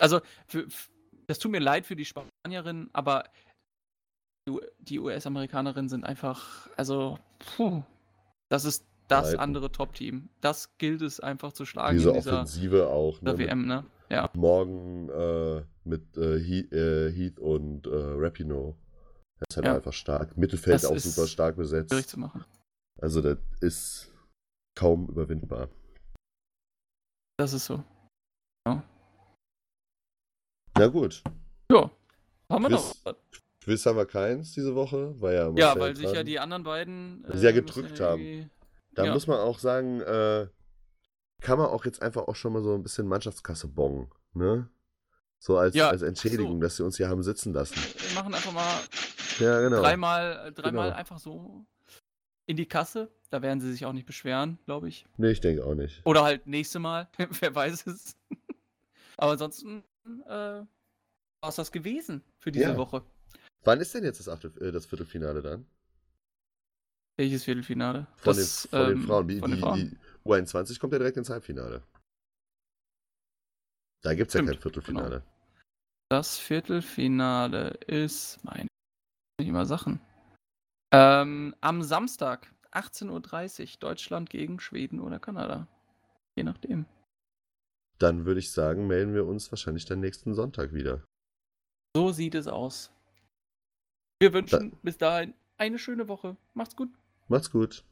Also, für, f- das tut mir leid für die Spanierinnen, aber die US-Amerikanerinnen sind einfach, also, puh, das ist das Leiden. andere Top-Team. Das gilt es einfach zu schlagen Diese dieser, Offensive auch. Ne, mit WM, ne? Ja. Morgen äh, mit äh, Heath, äh, Heath und äh, Rapino. Das ist halt Ja. einfach stark. Mittelfeld Das auch super stark Schwierig besetzt. zu machen. Also das ist kaum überwindbar. Das ist so. Na gut. Ja. Haben wir Quiz. noch was? Quiz haben wir keins diese Woche. War ja, Ja, weil sich ja die anderen beiden. Sehr müssen gedrückt ja haben. Da Ja. muss man auch sagen, äh, kann man auch jetzt einfach auch schon mal so ein bisschen Mannschaftskasse bongen, ne? So als, Ja, als Entschädigung, so. dass sie uns hier haben sitzen lassen. Wir machen einfach mal Ja, genau. dreimal, äh, dreimal Genau. einfach so in die Kasse. Da werden sie sich auch nicht beschweren, glaube ich. Nee, ich denke auch nicht. Oder halt nächste Mal, wer weiß es. Aber ansonsten äh, war es das gewesen für diese Ja. Woche. Wann ist denn jetzt das, Achtel, äh, das Viertelfinale dann? Welches Viertelfinale? Von, das, den, von den ähm, Frauen. Die, von den die, Frauen. die U21 kommt ja direkt ins Halbfinale. Da gibt es ja kein Viertelfinale. Das Viertelfinale ist, meine, nicht immer Sachen. Ähm, am Samstag, 18.30 Uhr, Deutschland gegen Schweden oder Kanada. Je nachdem. Dann würde ich sagen, melden wir uns wahrscheinlich dann nächsten Sonntag wieder. So sieht es aus. Wir wünschen bis dahin eine schöne Woche. Macht's gut. Macht's gut.